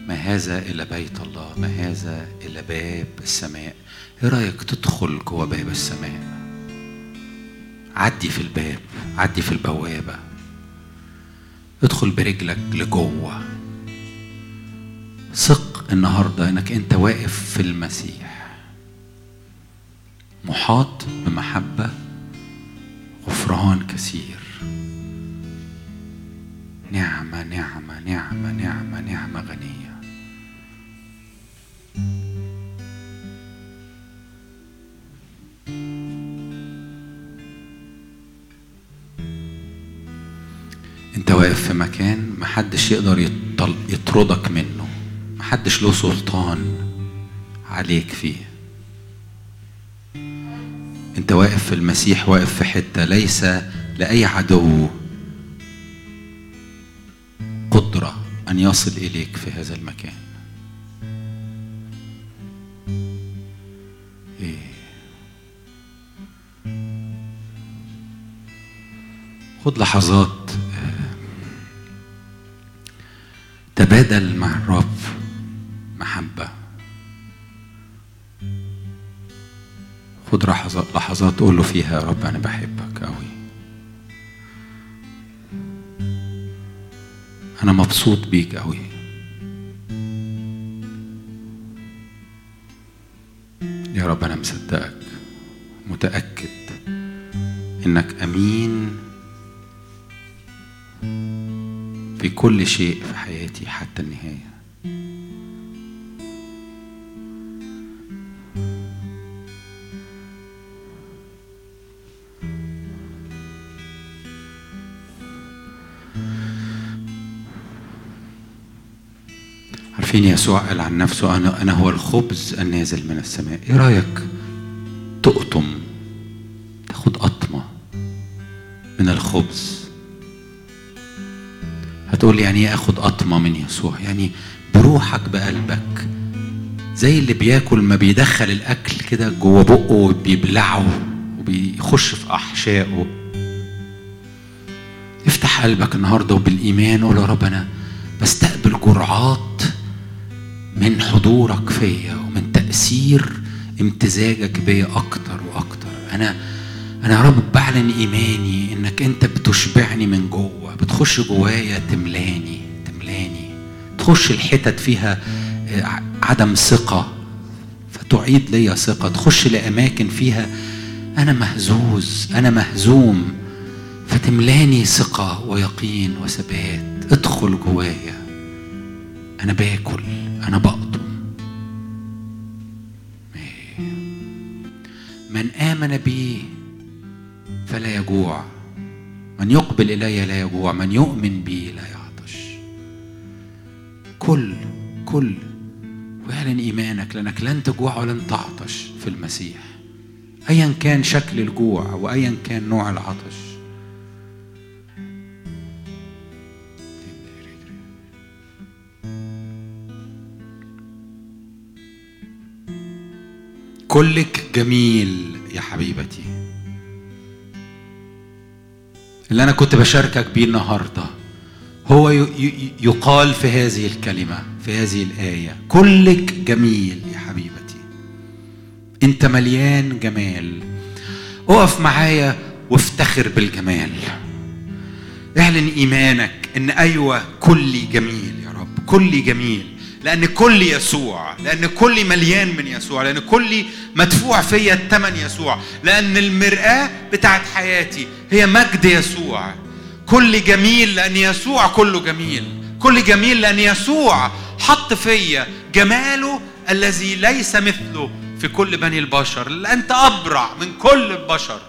ما هذا إلى بيت الله؟ ما هذا إلى باب السماء؟ إيه رأيك تدخل جوه باب السماء؟ عدي في الباب عدي في البوابة. ادخل برجلك لجوه. ثق النهاردة إنك أنت واقف في المسيح. محاط بمحبة غفران كثير. نعمة نعمة نعمة نعمة نعمة غنية. انت واقف في مكان محدش يقدر يطردك منه. محدش له سلطان عليك فيه. انت واقف في المسيح واقف في حتة ليس لأي عدو قدرة أن يصل إليك في هذا المكان. إيه. خد لحظات آه، تبادل مع الرب محبة. خد لحظات قول له فيها يا رب أنا بحبك أوي. أنا مبسوط بيك أوي. يا رب أنا مصدقك متأكد إنك أمين في كل شيء في حياتي حتى النهاية. عارفين يسوع قال عن نفسه. أنا أنا هو الخبز النازل من السماء. إيه رأيك؟ تقطم تاخد قطمة من الخبز. هتقول لي يعني إيه آخد قطمة من يسوع؟ يعني بروحك بقلبك زي اللي بياكل ما بيدخل الأكل كده جوه بقه وبيبلعه وبيخش في أحشائه. افتح قلبك النهارده وبالإيمان قول يا رب أنا بستقبل جرعات من حضورك فيا ومن تأثير امتزاجك بيا أكتر وأكتر. أنا أنا يا رب بعلن إيماني إنك أنت بتشبعني من جوه بتخش جوايا تملاني تملاني. تخش الحتت فيها آه، عدم ثقة فتعيد لي ثقة. تخش لأماكن فيها أنا مهزوز أنا مهزوم فتملاني ثقة ويقين وثبات. ادخل جوايا. أنا باكل. أنا بقطم من آمن بي فلا يجوع. من يقبل إلي لا يجوع. من يؤمن بي لا يعطش. كل كل. واعلن إيمانك. لأنك لن تجوع ولن تعطش في المسيح. ايا كان شكل الجوع وايا كان نوع العطش. كلك جميل يا حبيبتي. اللي أنا كنت بشاركك بيه النهارده هو يقال في هذه الكلمة في هذه الآية كلك جميل يا حبيبتي. أنت مليان جمال. اقف معايا وافتخر بالجمال. اعلن إيمانك إن أيوه كلي جميل يا رب كلي جميل. لأن كلي يسوع لأن كلي مليان من يسوع لأن كلي مدفوع فيا الثمن يسوع لأن المرآة بتاعت حياتي هي مجد يسوع. كلي جميل لأن يسوع كله جميل. كل جميل لأن يسوع حط فيا جماله الذي ليس مثله في كل بني البشر. لأن انت أبرع من كل البشر.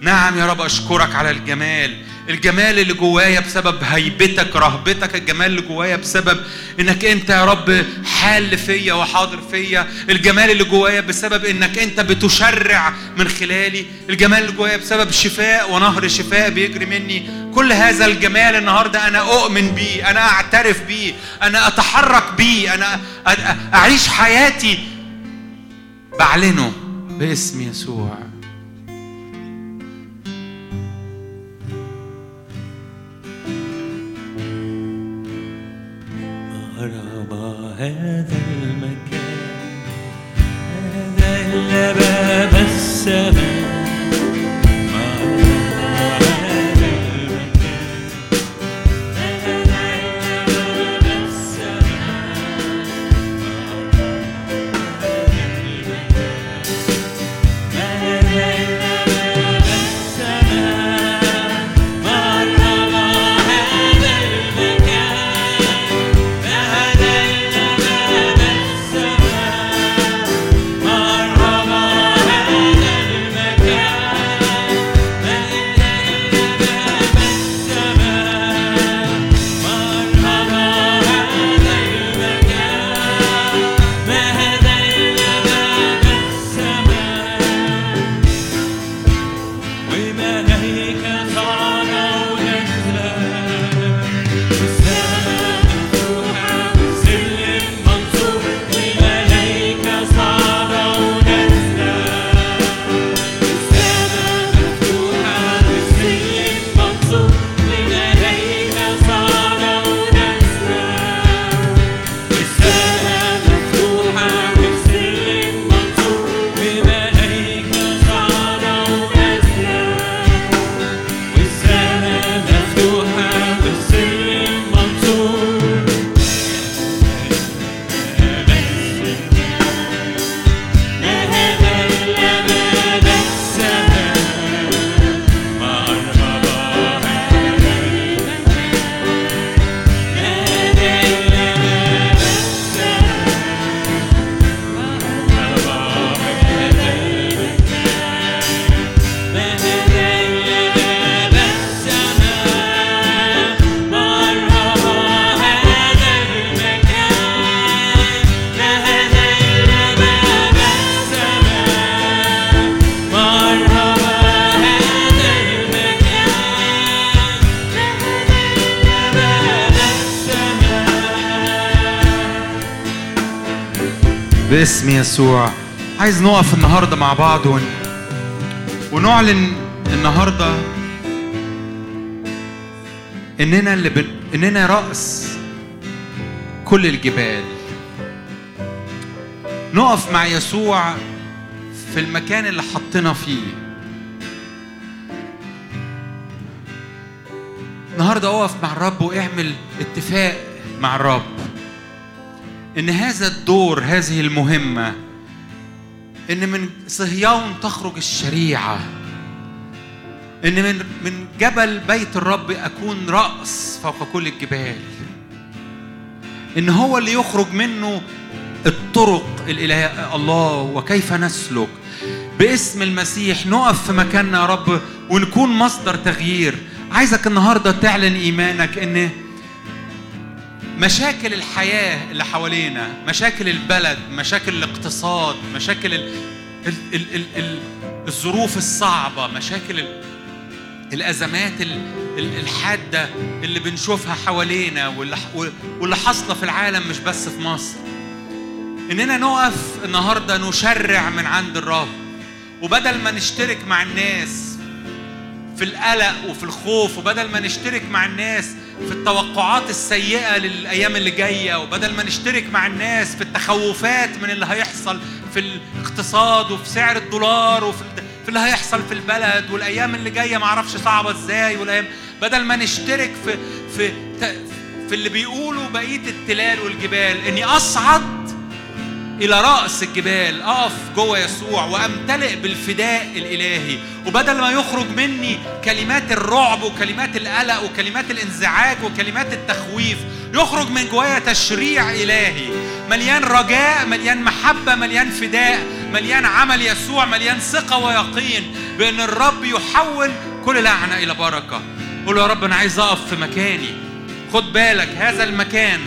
نعم يا رب أشكرك على الجمال. الجمال اللي جوايا بسبب هيبتك رهبتك الجمال اللي جوايا بسبب إنك أنت يا رب حال فيا وحاضر فيا. الجمال اللي جوايا بسبب إنك أنت بتشرع من خلالي. الجمال اللي جوايا بسبب شفاء ونهر شفاء بيجري مني. كل هذا الجمال النهارده أنا أؤمن بيه أنا أعترف بيه أنا أتحرك بيه أنا أعيش حياتي بعلنه باسم يسوع. هذا المكان هذا إلا يسوع. عايز نقف النهارده مع بعض ون... ونعلن النهارده إننا اللي بن... إننا رأس كل الجبال. نقف مع يسوع في المكان اللي حطنا فيه. النهارده اقف مع الرب واعمل اتفاق مع الرب. إن هذا الدور هذه المهمة إن من صهيون تخرج الشريعة إن من من جبل بيت الرب أكون رأس فوق كل الجبال إن هو اللي يخرج منه الطرق الإلهية الله وكيف نسلك؟ باسم المسيح نقف في مكاننا يا رب ونكون مصدر تغيير. عايزك النهارده تعلن إيمانك إن مشاكل الحياة اللي حوالينا مشاكل البلد مشاكل الاقتصاد مشاكل ال ال ال ال ال الظروف الصعبة مشاكل ال الأزمات ال ال الحادة اللي بنشوفها حوالينا واللي, واللي حاصلة في العالم مش بس في مصر. إننا نقف النهاردة نشرع من عند الرب. وبدل ما نشترك مع الناس في القلق وفي الخوف وبدل ما نشترك مع الناس في التوقعات السيئة للأيام اللي جاية وبدل ما نشترك مع الناس في التخوفات من اللي هيحصل في الاقتصاد وفي سعر الدولار وفي في اللي هيحصل في البلد والأيام اللي جاية معرفش صعبة إزاي والأيام بدل ما نشترك في في في اللي بيقولوا بقية التلال والجبال إني أصعد إلى رأس الجبال أقف جوه يسوع وأمتلئ بالفداء الإلهي. وبدل ما يخرج مني كلمات الرعب وكلمات القلق وكلمات الانزعاج وكلمات التخويف يخرج من جوايا تشريع إلهي. مليان رجاء مليان محبة مليان فداء مليان عمل يسوع مليان ثقة ويقين بأن الرب يحول كل لعنة إلى بركة. قول يا رب أنا عايز أقف في مكاني. خد بالك هذا المكان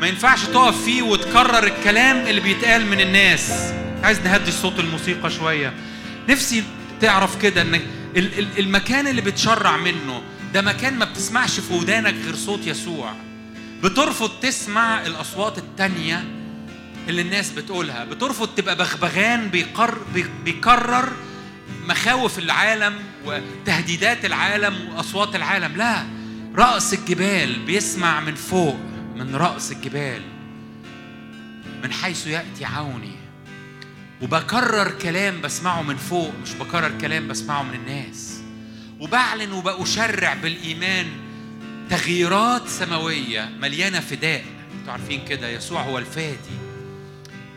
ما ينفعش تقف فيه وتكرر الكلام اللي بيتقال من الناس. عايز نهدي صوت الموسيقى شوية. نفسي تعرف كده ان ال- ال- المكان اللي بتشرع منه ده مكان ما بتسمعش في ودانك غير صوت يسوع. بترفض تسمع الأصوات التانية اللي الناس بتقولها. بترفض تبقى بغبغان بيقر بي- بيكرر مخاوف العالم وتهديدات العالم وأصوات العالم. لا رأس الجبال بيسمع من فوق. من رأس الجبال من حيث يأتي عوني. وبكرر كلام بسمعه من فوق مش بكرر كلام بسمعه من الناس. وبعلن وبأشرع بالإيمان تغييرات سماوية مليانة فداء. أنتوا عارفين كده يسوع هو الفادي.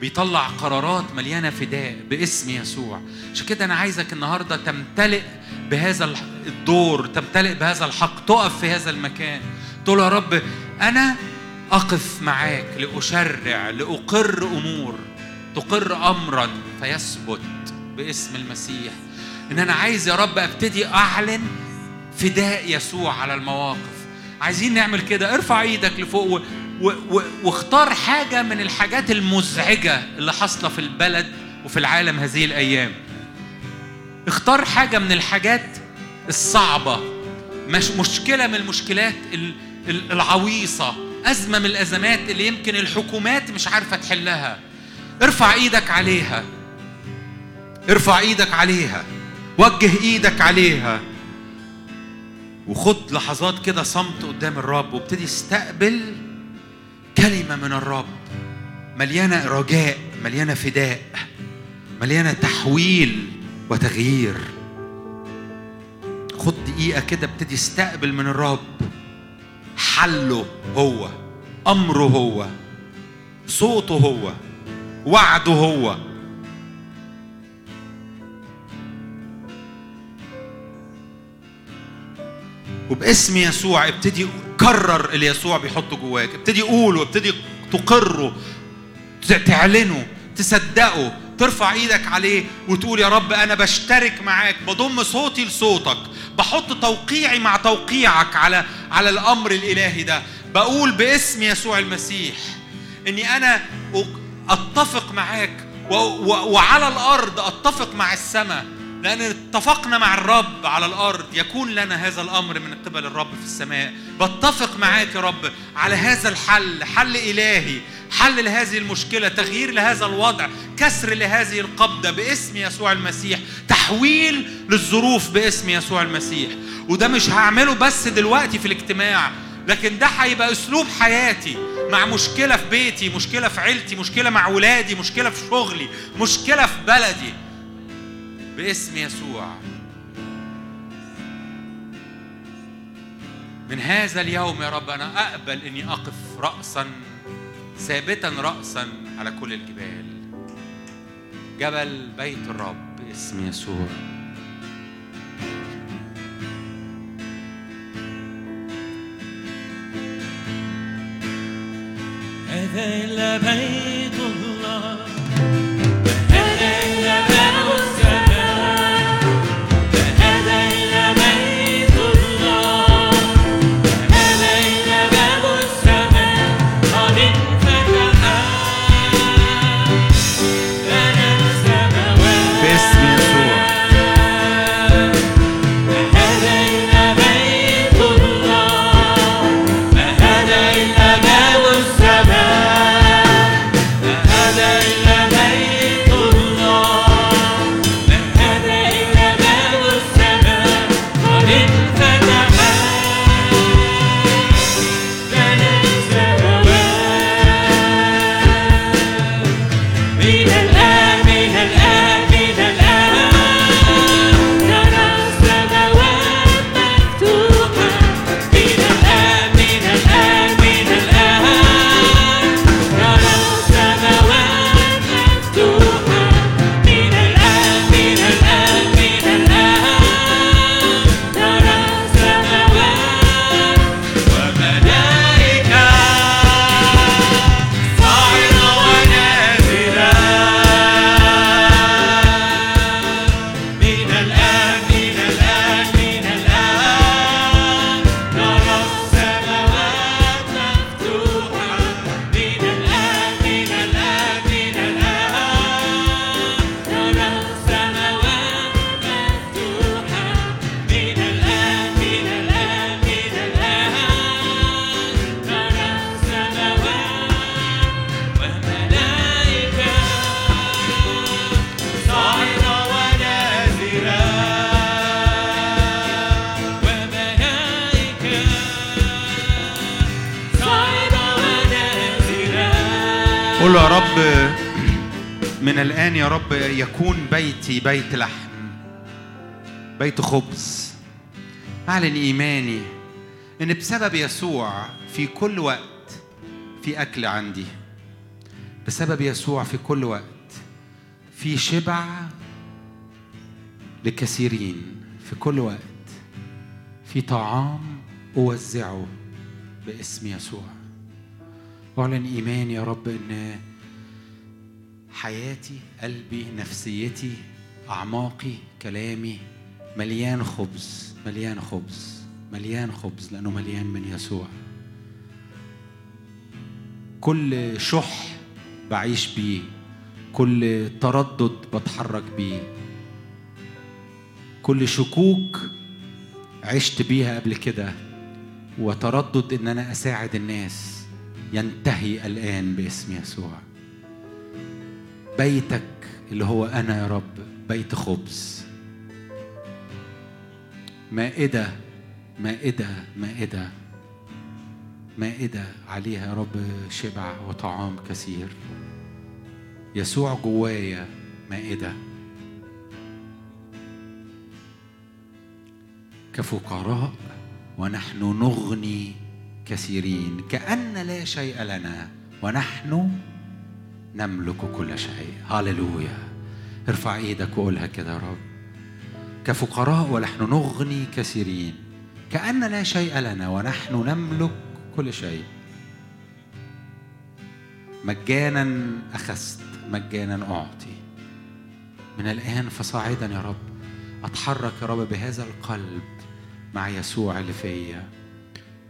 بيطلع قرارات مليانة فداء باسم يسوع. عشان كده أنا عايزك النهاردة تمتلئ بهذا الدور تمتلئ بهذا الحق تقف في هذا المكان. تقول يا رب أنا أقف معاك لأشرع لأقر أمور. تقر أمرا فيثبت باسم المسيح. إن أنا عايز يا رب أبتدي أعلن فداء يسوع على المواقف. عايزين نعمل كده. ارفع إيدك لفوق و... و... و... واختار حاجة من الحاجات المزعجة اللي حاصلة في البلد وفي العالم هذه الأيام. اختار حاجة من الحاجات الصعبة مش مشكلة من المشكلات ال- ال- العويصة. أزمة من الأزمات اللي يمكن الحكومات مش عارفة تحلها. ارفع إيدك عليها. ارفع إيدك عليها. وجه إيدك عليها. وخد لحظات كده صمت قدام الرب وابتدي استقبل كلمة من الرب. مليانة رجاء مليانة فداء مليانة تحويل وتغيير. خد دقيقة كده ابتدي استقبل من الرب. حله هو أمره هو صوته هو وعده هو. وباسم يسوع ابتدي كرر اللي يسوع بيحطه جواك. ابتدي قوله ابتدي تقره تعلنه تصدقه. ترفع إيدك عليه وتقول يا رب أنا بشترك معاك بضم صوتي لصوتك. بحط توقيعي مع توقيعك على على الأمر الإلهي ده. بقول باسم يسوع المسيح إني أنا أتفق معاك وعلى الأرض أتفق مع السماء. لأن اتفقنا مع الرب على الأرض. يكون لنا هذا الأمر من قبل الرب في السماء. بتفق معاك يا رب على هذا الحل حل إلهي حل لهذه المشكلة تغيير لهذا الوضع كسر لهذه القبضة باسم يسوع المسيح تحويل للظروف باسم يسوع المسيح. وده مش هعمله بس دلوقتي في الاجتماع لكن ده هيبقى أسلوب حياتي مع مشكلة في بيتي مشكلة في عيلتي مشكلة مع ولادي مشكلة في شغلي مشكلة في بلدي. باسم يسوع. من هذا اليوم يا رب أنا أقبل إني أقف راسا ثابتا راسا على كل الجبال. جبل بيت الرب باسم يسوع. هذا إلا بيت الله. رب يكون بيتي بيت لحم بيت خبز. أعلن إيماني إن بسبب يسوع في كل وقت في أكل عندي. بسبب يسوع في كل وقت في شبع لكثيرين. في كل وقت في طعام أوزعه باسم يسوع. أعلن إيمان يا رب إن حياتي قلبي نفسيتي أعماقي كلامي مليان خبز مليان خبز مليان خبز لأنه مليان من يسوع. كل شح بعيش بيه كل تردد بتحرك بيه. كل شكوك عشت بيها قبل كده وتردد إن أنا أساعد الناس ينتهي الآن باسم يسوع. بيتك اللي هو أنا يا رب بيت خبز. مائدة مائدة مائدة. مائدة عليها يا رب شبع وطعام كثير. يسوع جوايا مائدة. كفقراء ونحن نغني كثيرين كأن لا شيء لنا ونحن نملك كل شيء. هللويا ارفع إيدك وقولها كده يا رب. كفقراء ونحن نغني كثيرين. كأن لا شيء لنا ونحن نملك كل شيء. مجانا أخذت مجانا أعطي. من الآن فصاعدا يا رب. أتحرك يا رب بهذا القلب مع يسوع اللي فيا.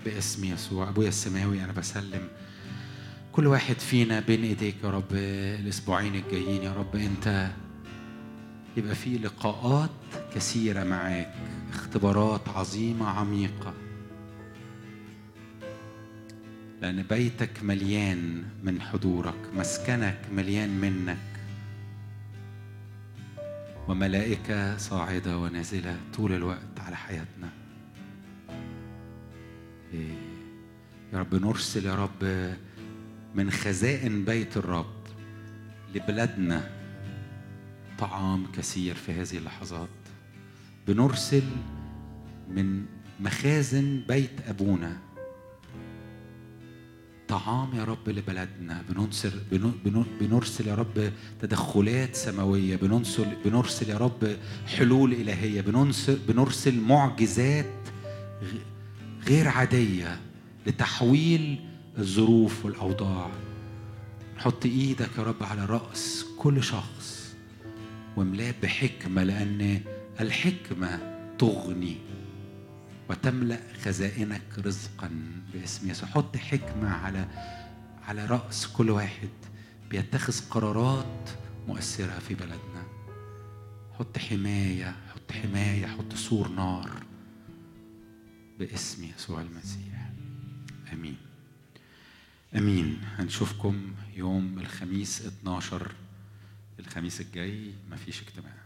باسم يسوع. أبويا السماوي أنا بسلم كل واحد فينا بين إيديك يا رب الأسبوعين الجايين. يا رب أنت يبقى في لقاءات كثيرة معاك اختبارات عظيمة عميقة. لأن بيتك مليان من حضورك مسكنك مليان منك. وملائكة صاعدة ونازلة طول الوقت على حياتنا. إيه. يا رب نرسل يا رب من خزائن بيت الرب لبلادنا طعام كثير في هذه اللحظات. بنرسل من مخازن بيت أبونا. طعام يا رب لبلدنا بننصر بن- بن- بنرسل يا رب تدخلات سماوية. بننصر بنرسل يا رب حلول إلهية. بننصر بنرسل معجزات غير عادية لتحويل الظروف والأوضاع. نحط إيدك يا رب على رأس كل شخص واملاه بحكمة لأن الحكمة تغني وتملأ خزائنك رزقا باسم يسوع. حط حكمة على على رأس كل واحد بيتخذ قرارات مؤثرة في بلدنا. حط حماية حط حماية حط سور نار باسم يسوع المسيح. آمين. أمين. هنشوفكم يوم الخميس 12 الخميس الجاي. مفيش اجتماع.